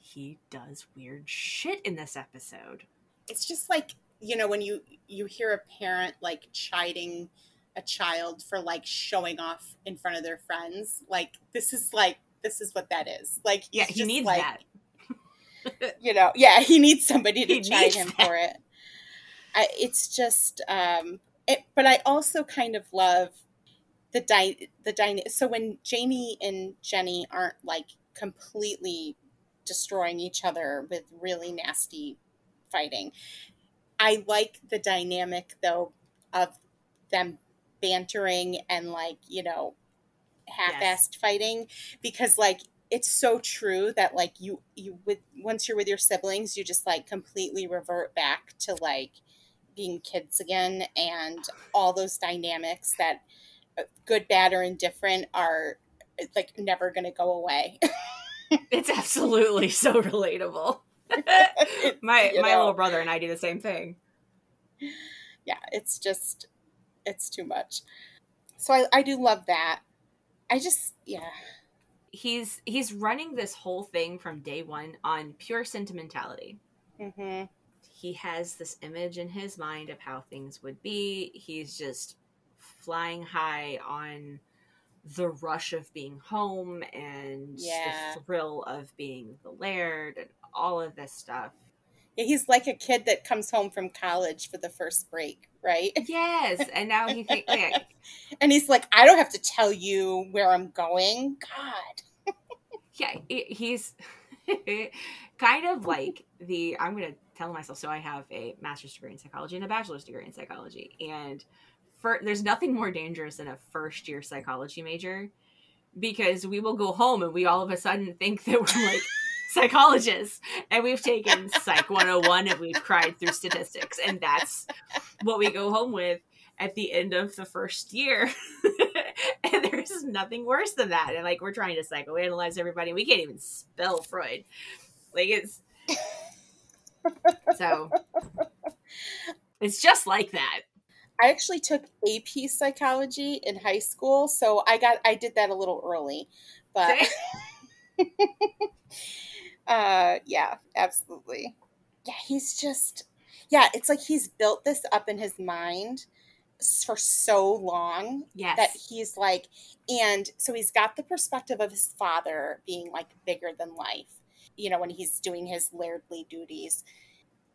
he does weird shit in this episode. it's just like you know when you you hear a parent like chiding a child for like showing off in front of their friends like this is like this is what that is like Yeah, he needs like, that. you know yeah he needs somebody to He chide him that. for it I, it's just um it, but i also kind of love the dy- the dyna- so when jamie and jenny aren't like completely destroying each other with really nasty fighting i like the dynamic though of them bantering and like you know half-assed fighting because like it's so true that like you you with once you're with your siblings you just like completely revert back to like being kids again and all those dynamics that good bad or indifferent are like never going to go away It's absolutely so relatable. my You my know. little brother and I do the same thing. yeah it's just it's too much so I, I do love that i just yeah He's he's running this whole thing from day one on pure sentimentality. hmm He has this image in his mind of how things would be. He's just flying high on the rush of being home and Yeah. the thrill of being the laird and all of this stuff. Yeah, he's like a kid that comes home from college for the first break right Yes, and now he thinks like, and he's like i don't have to tell you where i'm going god yeah, he's kind of like the I'm gonna tell myself so I have a master's degree in psychology and a bachelor's degree in psychology. And for, there's nothing more dangerous than a first year psychology major because we will go home and we all of a sudden think that we're like psychologists. And we've taken psych 101 and we've cried through statistics. And that's what we go home with at the end of the first year. And there's nothing worse than that. And like we're trying to psychoanalyze everybody. We can't even spell freud. Like it's so it's just like that I actually took AP psychology in high school, so I got I did that a little early. But uh yeah, absolutely. Yeah, he's just yeah, it's like he's built this up in his mind for so long yes. that he's like and so he's got the perspective of his father being like bigger than life you know when he's doing his lairdly duties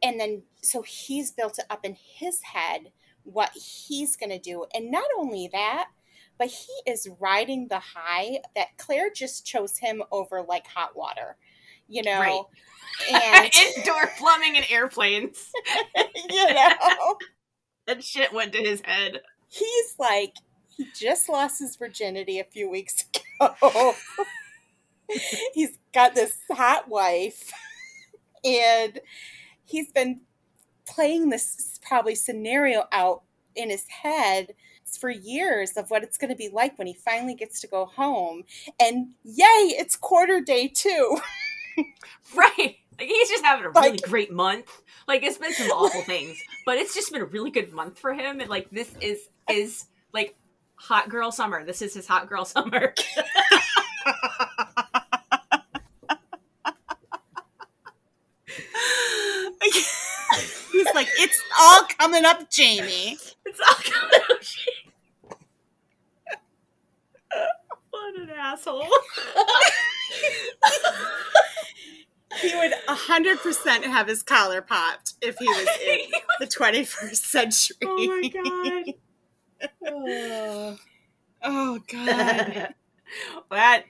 and then so he's built it up in his head what he's going to do. And not only that, but he is riding the high that Claire just chose him over like hot water, you know? Right. And indoor plumbing and airplanes. you know? that shit went to his head. He's like, he just lost his virginity a few weeks ago. he's got this hot wife and he's been playing this probably scenario out in his head for years of what it's going to be like when he finally gets to go home. And yay, it's quarter day too. right. Like he's just having a really like, great month. Like it's been some awful things, but it's just been a really good month for him. And like this is is like hot girl summer. This is his hot girl summer. He's like, it's all coming up, Jamie. It's all coming up, Jamie. what an asshole. he would 100% have his collar popped if he was in the 21st century. Oh my god. oh, oh god. that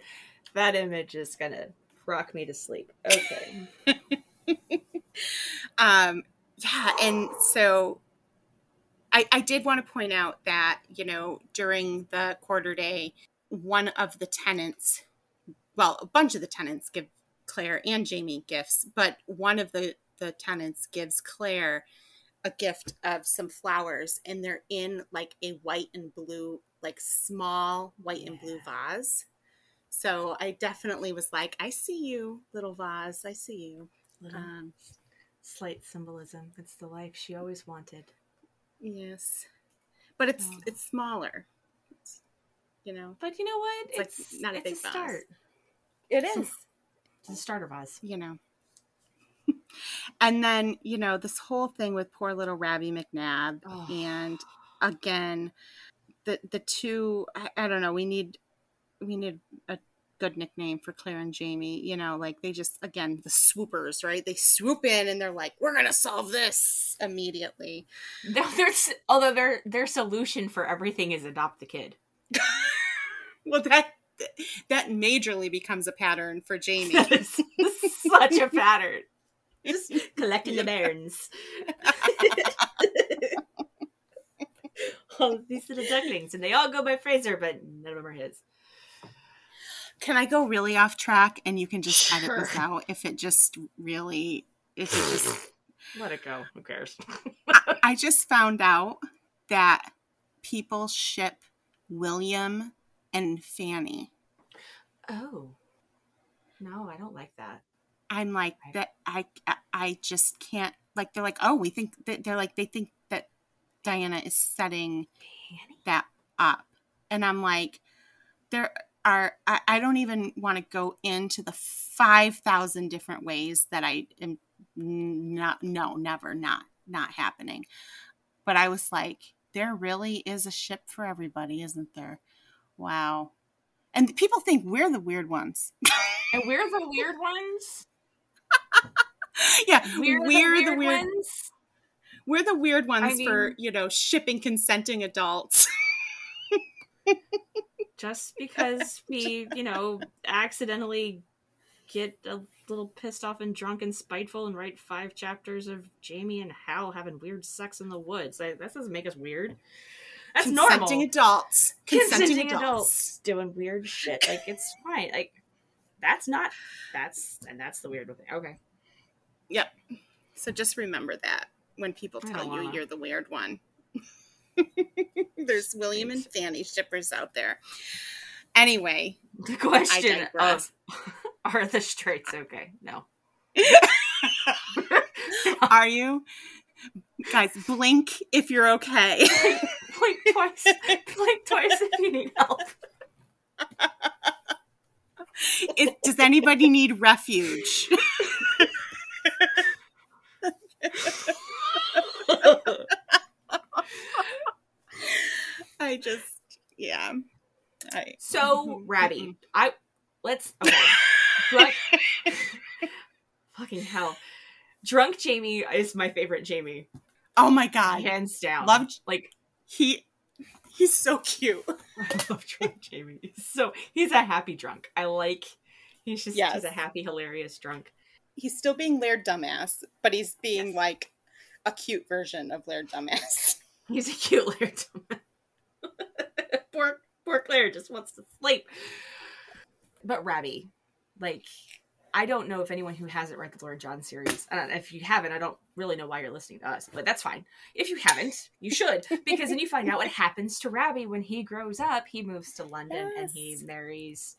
that image is going to rock me to sleep. Okay. um yeah, and so I, I did want to point out that, you know, during the quarter day, one of the tenants, well, a bunch of the tenants give Claire and Jamie gifts, but one of the, the tenants gives Claire a gift of some flowers, and they're in like a white and blue, like small white yeah. and blue vase. So I definitely was like, I see you, little vase. I see you. Um, slight symbolism. It's the life she always wanted. Yes, but it's oh. it's smaller. It's, you know, but you know what? It's, it's like not a big a start. It is. It's a starter vase. You know. and then you know this whole thing with poor little Rabbie MacNab, oh. and again, the the two. I, I don't know. We need we need a good nickname for Claire and Jamie. You know, like they just again the swoopers, right? They swoop in and they're like, "We're gonna solve this immediately." There's although their their solution for everything is adopt the kid. well, that that majorly becomes a pattern for Jamie. such a pattern. Just collecting the bairns. all these little ducklings, and they all go by Fraser, but none of them are his. Can I go really off track and you can just sure. edit this out if it just really if it just let it go. Who cares? I, I just found out that people ship William and Fanny. Oh. No, I don't like that. I'm like that I I just can't like they're like, "Oh, we think that they're like they think that Diana is setting Fanny? that up." And I'm like, there are I, I don't even want to go into the 5000 different ways that i am not no never not not happening. But i was like there really is a ship for everybody isn't there? Wow. And people think we're the weird ones. And we're the weird ones? Yeah we're, we're the weird, the weird ones? We're the weird ones I mean, for you know shipping consenting adults just because we, you know, accidentally get a little pissed off and drunk and spiteful and write five chapters of Jamie and Hal having weird sex in the woods. Like, that doesn't make us weird. That's Consenting normal. adults. Consenting, Consenting adults. adults doing weird shit. Like it's fine. Like that's not that's and that's the weird thing. Okay. Yep. So just remember that when people tell you you're the weird one. There's William and Fanny shippers out there. Anyway, The question of are the straights okay? No. are you guys blink if you're okay? Blink twice. Blink twice if you need help. Is- does anybody need refuge? I just yeah. I So, mm-hmm, Rabbie, mm-hmm. I let's okay. Drunk, fucking hell. Drunk Jamie is my favorite Jamie, Oh my god. hands down. Loved- like He he's so cute. I love drunk Jamie. He's so he's a happy drunk. I like. He's just Yes. he's a happy, hilarious drunk. He's still being Laird Dumbass, but he's being Yes. like a cute version of Laird Dumbass. He's a cute Laird poor poor Claire just wants to sleep. But Rabbie, like, I don't know if anyone who hasn't read the Lord John series. Uh, if you haven't, I don't really know why you're listening to us, but that's fine. If you haven't, you should because then you find out what happens to Rabbie when he grows up. He moves to London and he marries.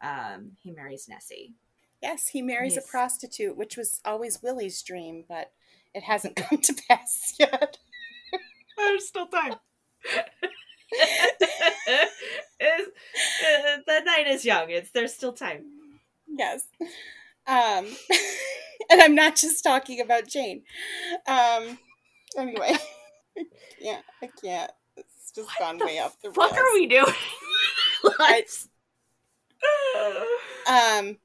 Um, he marries Nessie. Yes, he marries Yes. a prostitute, which was always Willie's dream, but it hasn't come to pass yet. There's still time. It's- uh, the night is young. It's there's still time. yes. Um, and I'm not just talking about Jane. Um, anyway, yeah, I can't. It's just What gone way off the road. What are we doing? Let's- Um,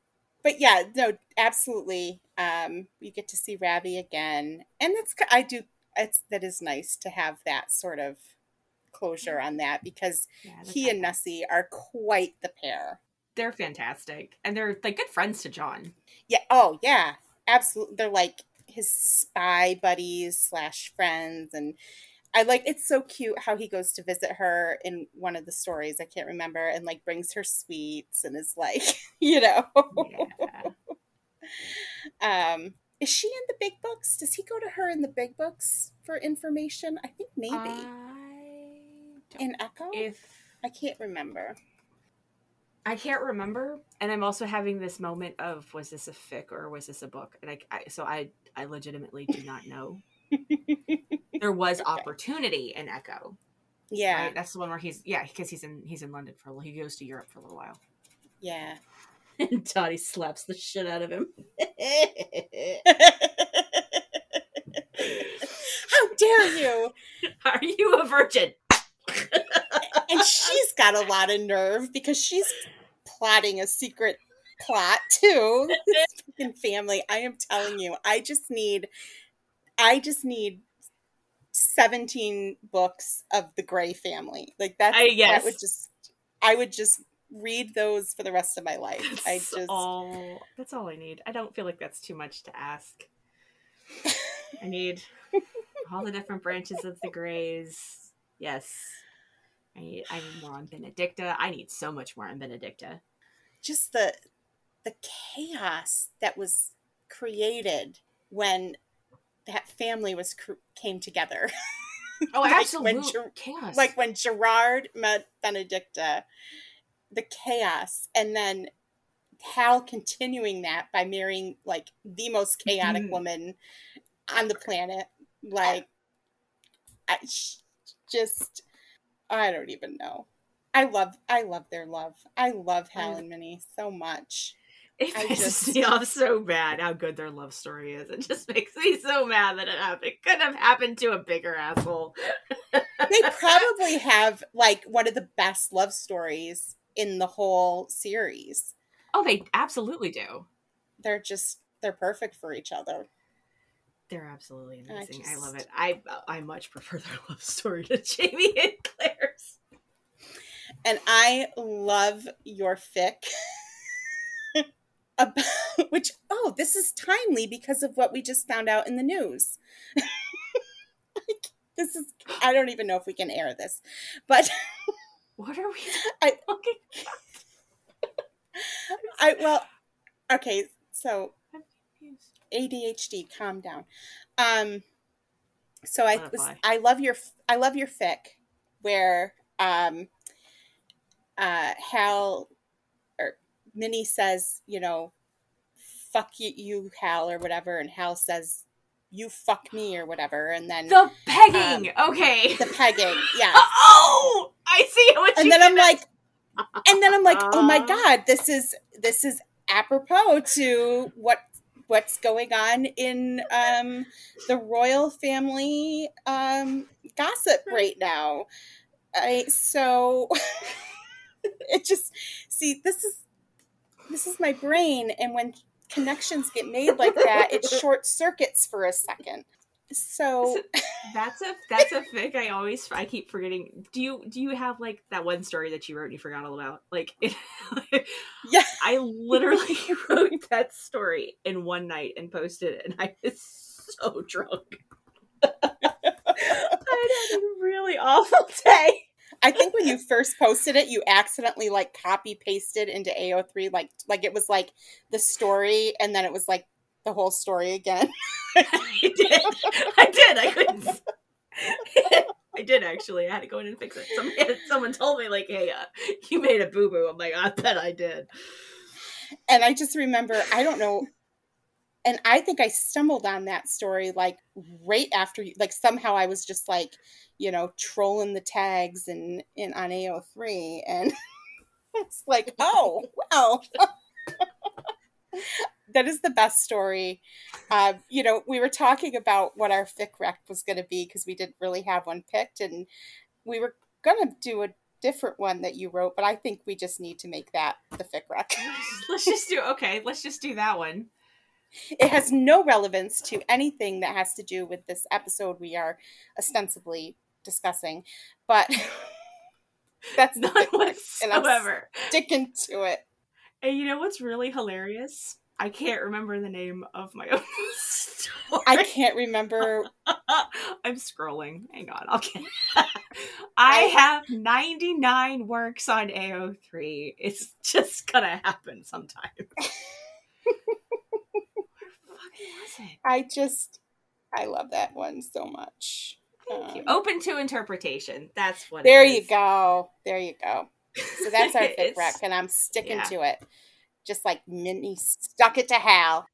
but yeah, no, absolutely. Um, you get to see Ravi again, and that's I do. It's that is nice to have that sort of closure on that because Yeah, he and. Nessie are quite the pair. they're fantastic, and they're like good friends to John. Yeah. Oh, yeah. Absolutely. They're like his spy buddies slash friends, and I like. It's so cute how he goes to visit her in one of the stories. I can't remember, and like brings her sweets and is like, you know. Yeah. Um, is she in the big books? Does he go to her in the big books for information? I think maybe don't in Echo. if I can't remember. I can't remember, and I'm also having this moment of was this a fic or was this a book? And I, I so I I legitimately do not know. There was opportunity in Echo. Yeah, Right? That's the one where he's yeah, because he's in he's in London for a little. He goes to Europe for a little while. yeah. And Dottie slaps the shit out of him. How dare you? Are you a virgin? And she's got a lot of nerve because she's plotting a secret plot too. Family. I am telling you, I just need, I just need. 17 books of the Grey family like that's I- yes. that would just i would just read those for the rest of my life i just all. That's all I need. I don't feel like that's too much to ask. I need all the different branches of the Greys. Yes, I need. I need more on Benedicta. I need so much more on Benedicta. just the the chaos that was created when that family was cr- came together Oh, Like absolute when Ger- chaos! like when gerard met benedicta the chaos and then hal continuing that by marrying like the most chaotic Mhm. woman on the planet like I, just i don't even know i love i love their love i love hal and minnie so much it I pisses just- me off so bad how good their love story is. It just makes me so mad that it happened. It could have happened to a bigger asshole. they probably have like one of the best love stories in the whole series Oh, they absolutely do. they're just they're perfect for each other They're absolutely I amazing. I, love it. I I much prefer their love story to Jamie and Claire's. and i love your fic about Which, oh, this is timely because of what we just found out in the news. like, this is, I don't even know if we can air this, but. What are we I, I, well, okay, so. ADHD, calm down. Um, so I was. I love your I love your fic where um uh Hal or Minnie says, you know, fuck you, you Hal or whatever, and Hal says, you fuck me or whatever, and then The pegging. okay. the pegging, yeah. Oh, I see what And then I'm like, and then I'm like, oh my Uh. god, this is this is apropos to what what's going on in um, the royal family um, gossip right now. I so it just see this is this is my brain, and when connections get made like that, it short circuits for a second. So That's a that's a fic I always I keep forgetting. Do you do you have like that one story that you wrote and you forgot all about? Like it, Yeah. I literally wrote that story in one night and posted it, and I was so drunk. I had a really awful day. I think when you first posted it, you accidentally like copy pasted into AO3, like like it was like the story, and then it was like the whole story again. I did. I did. I couldn't. I did actually. I had to go in and fix it. Somebody, someone told me like, "Hey, uh, you made a boo boo." I'm like, "I bet I did." And I just remember, I don't know, and I think I stumbled on that story like right after you, like somehow I was just like, you know, trolling the tags and in on AO3, and it's like, oh, well. That is the best story. Uh, you know, we were talking about what our fic rec was going to be because we didn't really have one picked, and we were going to do a different one that you wrote, but I think we just need to make that the fic rec. let's just do okay. Let's just do that one. it has no relevance to anything that has to do with this episode we are ostensibly discussing, but that's not rec, and I'm whatsoever. sticking to it. And you know what's really hilarious? I can't remember the name of my own story. I can't remember. I'm scrolling. Hang on, I'll get. I have 99 works on AO3. It's just gonna happen sometime. Where fucking was it? I just, I love that one so much. Thank you. Um, Open to interpretation. That's what. it There you go. There you go. So that's our fic It's- rec, and I'm sticking yeah. to it. Just like Minnie stuck it to Hal.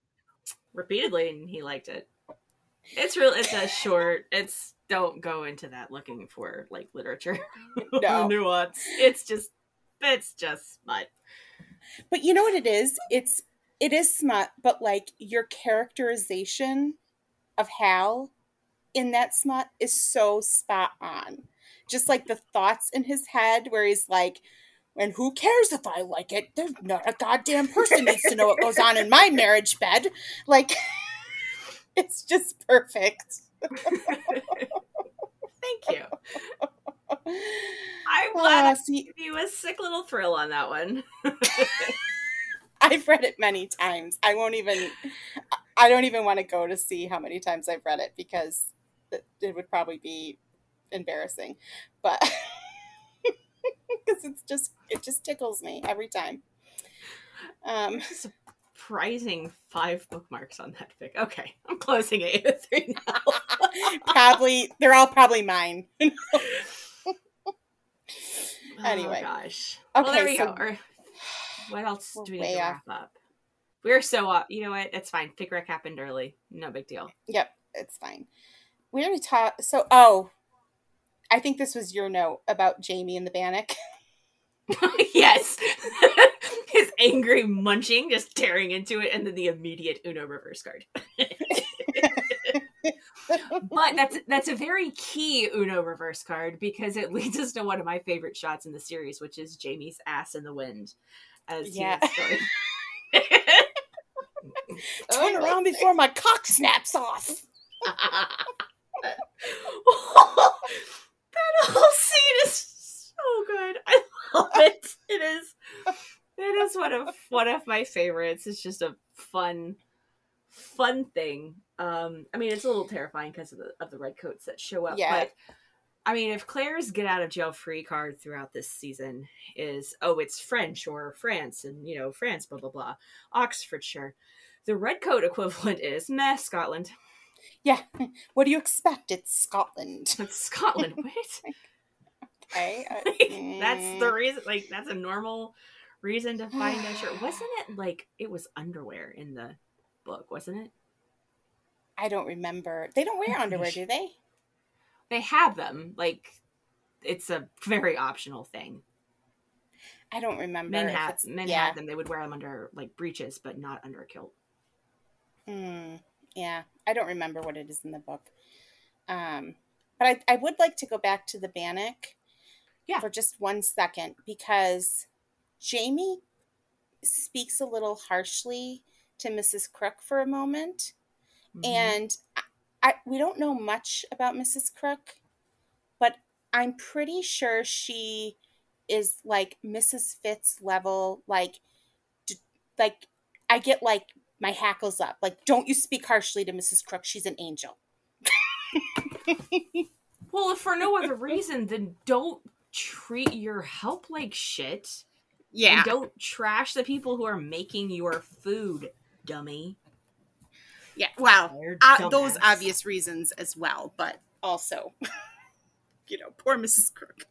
repeatedly, and he liked it. It's real. It's a short. It's don't go into that looking for like literature No. nuance. It's just it's just smut. But you know what it is? It's it is smut, but like your characterization of Hal in that smut is so spot on. Just like the thoughts in his head where he's like, and who cares if I like it? There's not a goddamn person needs to know what goes on in my marriage bed. Like it's just perfect. Thank you. I'm glad Uh, I gave you a sick little thrill on that one. I've read it many times. I won't even. I don't even want to go to see how many times I've read it because it would probably be embarrassing. But because it's just it just tickles me every time. Um, Surprising five bookmarks on that fic. Okay, I'm closing it three now. probably they're all probably mine. Anyway. oh, gosh. Okay, well, there we so go. What else do we need to off. wrap up? We're so off. You know what? It's fine. Fic rec happened early. No big deal. Yep, it's fine. We already talked. So, oh, I think this was your note about Jamie and the Bannock. yes. His angry munching, just tearing into it, and then the immediate Uno reverse card. but that's that's a very key Uno reverse card because it leads us to one of my favorite shots in the series, which is Jamie's ass in the wind as Yeah. Turn around before my cock snaps off. That whole scene is so good. I love it. It is. It is one of one of my favorites. It's just a fun, fun thing. Um, I mean, it's a little terrifying because of the of the redcoats that show up. Yeah. But I mean, if Claire's get out of jail free card throughout this season is oh, it's French or France, and you know France, blah blah blah, Oxfordshire. The redcoat equivalent is meh, Scotland. Yeah. What do you expect? It's Scotland. It's Scotland. Wait. Okay. uh, Like, that's the mm, reason like that's a normal reason to find a shirt wasn't it like it was underwear in the book wasn't it I don't remember. They don't wear underwear, do they? they have them like it's a very optional thing I don't remember. men had men yeah. had them they would wear them under like breeches but not under a kilt Mm, yeah, I don't remember what it is in the book. Um, but I, I would like to go back to the Bannock Yeah. for just one second because Jamie speaks a little harshly to Mrs. Crook for a moment. Mhm. And I, I, we don't know much about Mrs. Crook, but I'm pretty sure she is like Mrs. Fitz level, like, d- like I get like my hackles up. Like, don't you speak harshly to Mrs. Crook? She's an angel. well if for no other reason then don't treat your help like shit Yeah. and don't trash the people who are making your food dummy yeah. Well, uh, those obvious reasons as well, but also, you know, poor Mrs. Crook.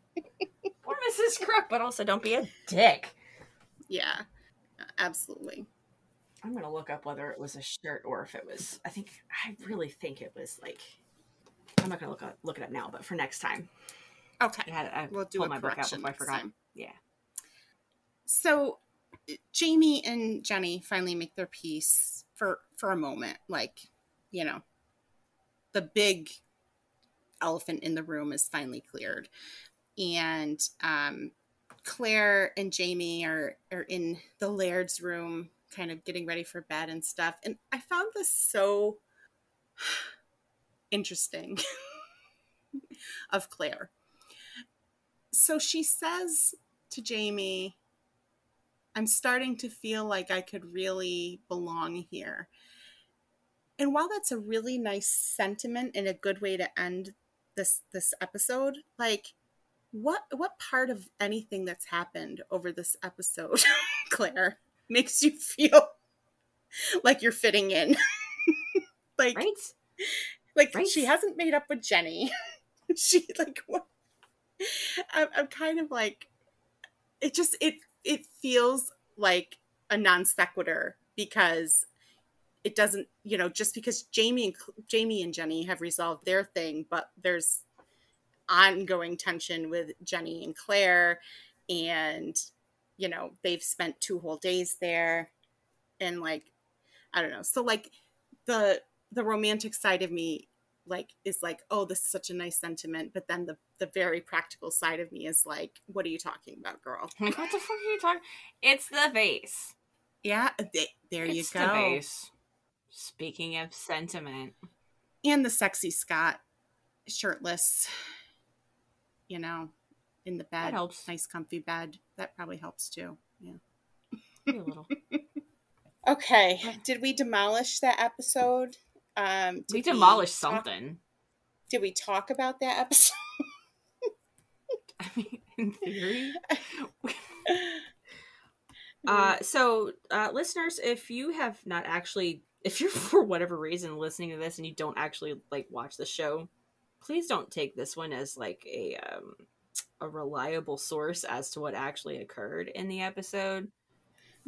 Poor Mrs. Crook, but also don't be a dick. Yeah, absolutely. I'm gonna look up whether it was a shirt or if it was. I think I really think it was like. I'm not gonna look up, look it up now, but for next time, I Okay. had I We'll do a my book out I forgot. time. Yeah, so Jamie and Jenny finally make their peace for for a moment like you know the big elephant in the room is finally cleared and um Claire and Jamie are are in the Laird's room kind of getting ready for bed and stuff. And I found this so interesting of Claire. So she says to Jamie I'm starting to feel like I could really belong here. And while that's a really nice sentiment and a good way to end this this episode, like what what part of anything that's happened over this episode, Claire, makes you feel like you're fitting in? like right. like Right. she hasn't made up with Jenny. she like what? I'm, I'm kind of like it. Just it it feels like a non sequitur because it doesn't. You know, just because Jamie and Jamie and Jenny have resolved their thing, but there's ongoing tension with Jenny and Claire, and you know they've spent two whole days there, and like I don't know. So like the the romantic side of me like is like oh this is such a nice sentiment but then the the very practical side of me is like what are you talking about girl Like, what the fuck are you talking? It's the vase. yeah th- there you go The vase. Speaking of sentiment, and the sexy Scot shirtless you know in the bed that helps nice comfy bed that probably helps too yeah Maybe a little. okay did we demolish that episode um did we demolished talk- something. did we talk about that episode I mean, in theory. Uh, so, uh, listeners, if you have not actually, if you're for whatever reason listening to this and you don't actually like watch the show, please don't take this one as like a um, a reliable source as to what actually occurred in the episode.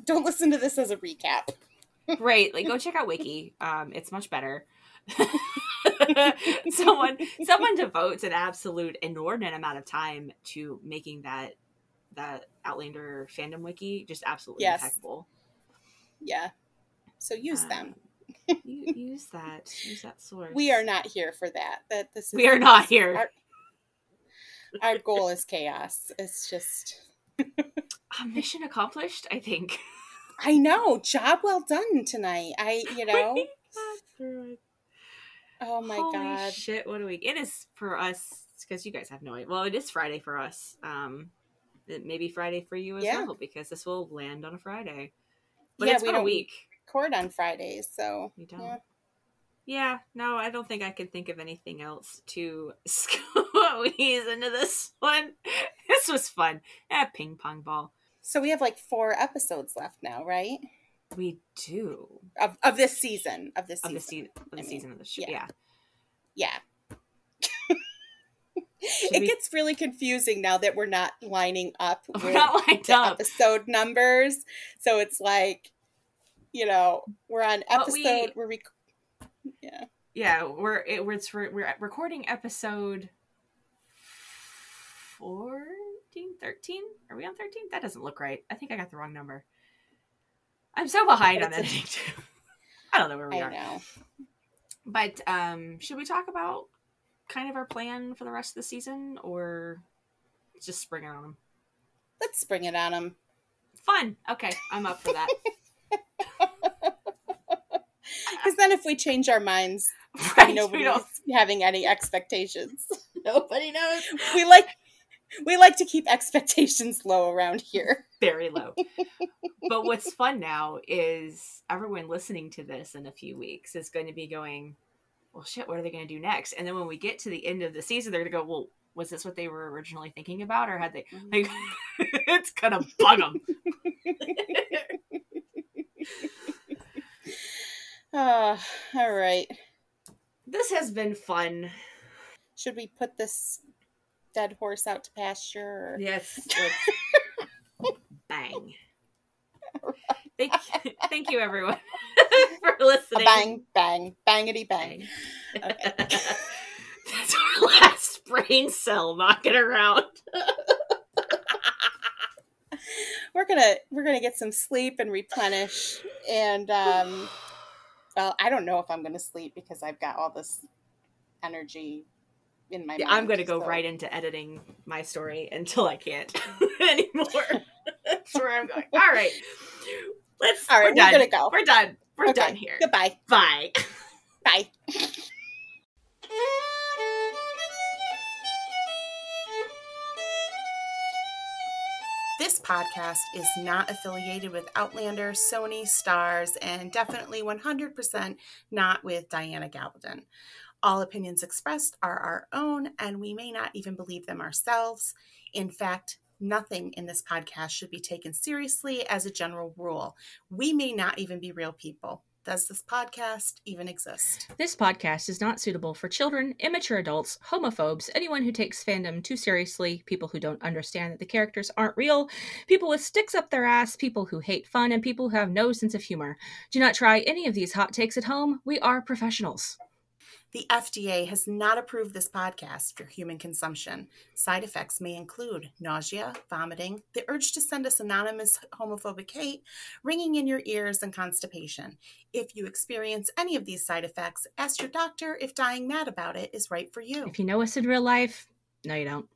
don't listen to this as a recap Right, like go check out Wiki. Um, it's much better. someone someone devotes an absolute inordinate amount of time to making that that Outlander fandom wiki just absolutely Yes. impeccable. yeah so use them Um, u- use that. Use that source. we are not here for that that this is We are not here. our, our goal is chaos it's just Uh, mission accomplished. I think. i know job well done tonight i you know oh my Holy god shit! What a week it is for us because you guys have no idea. Well, it is Friday for us. Um, it may be Friday for you as Yeah. well because this will land on a Friday. But Yeah, it's we been a week. record on Fridays, so We don't. Yeah. Yeah, no, I don't think I could think of anything else to squeeze into this one. This was fun. Yeah, ping pong ball. So we have like four episodes left now, right? We do of of this season of this of season. the, se- of the I mean, season of the show. yeah. Yeah. Yeah. It we- gets really confusing now that we're not lining up We're not lined the up. episode numbers. So it's like, you know, we're on episode. we- We're rec- yeah. Yeah, we're it, we're we're recording episode 14, 13? Are we on 13? That doesn't look right. I think I got the wrong number. I'm so behind on editing too. I don't know where we I are. know. But um should we talk about kind of our plan for the rest of the season or just spring it on them? Let's spring it on them. Fun. Okay, I'm up for that. Because then, if we change our minds, right. we nobody's having any expectations. nobody knows. We like we like to keep expectations low around here. very low. but what's fun now is everyone listening to this in a few weeks is going to be going, well, shit, what are they going to do next? And then when we get to the end of the season, they're going to go, well, was this what they were originally thinking about, or had they? Mm-hmm. Like, it's gonna bug them. Ah, all right. this has been fun. Should we put this dead horse out to pasture? Or... Yes. bang. Thank, thank you, everyone, for A listening. bang, bang, bangity bang. Bang. That's our last brain cell knocking around. We're gonna we're gonna get some sleep and replenish. And um, well, I don't know if I'm gonna sleep because I've got all this energy in my. Yeah, mind, I'm going to go so- right into editing my story until I can't anymore. That's where I'm going. All right. Let's. All right, we're, we're gonna go. We're done. We're Okay, done here. Goodbye. Bye. Bye. podcast is not affiliated with Outlander, Sony, Starz, and definitely 100% not with Diana Gabaldon. All opinions expressed are our own, and we may not even believe them ourselves. In fact, nothing in this podcast should be taken seriously as a general rule. We may not even be real people. Does this podcast even exist? This podcast is not suitable for children, immature adults, homophobes, anyone who takes fandom too seriously, people who don't understand that the characters aren't real, people with sticks up their ass, people who hate fun, and people who have no sense of humor. Do not try any of these hot takes at home. We are professionals. The FDA has not approved this podcast for human consumption. Side effects may include nausea, vomiting, the urge to send us anonymous homophobic hate, ringing in your ears, and constipation. If you experience any of these side effects, ask your doctor if dying mad about it is right for you. If you know us in real life, no, you don't.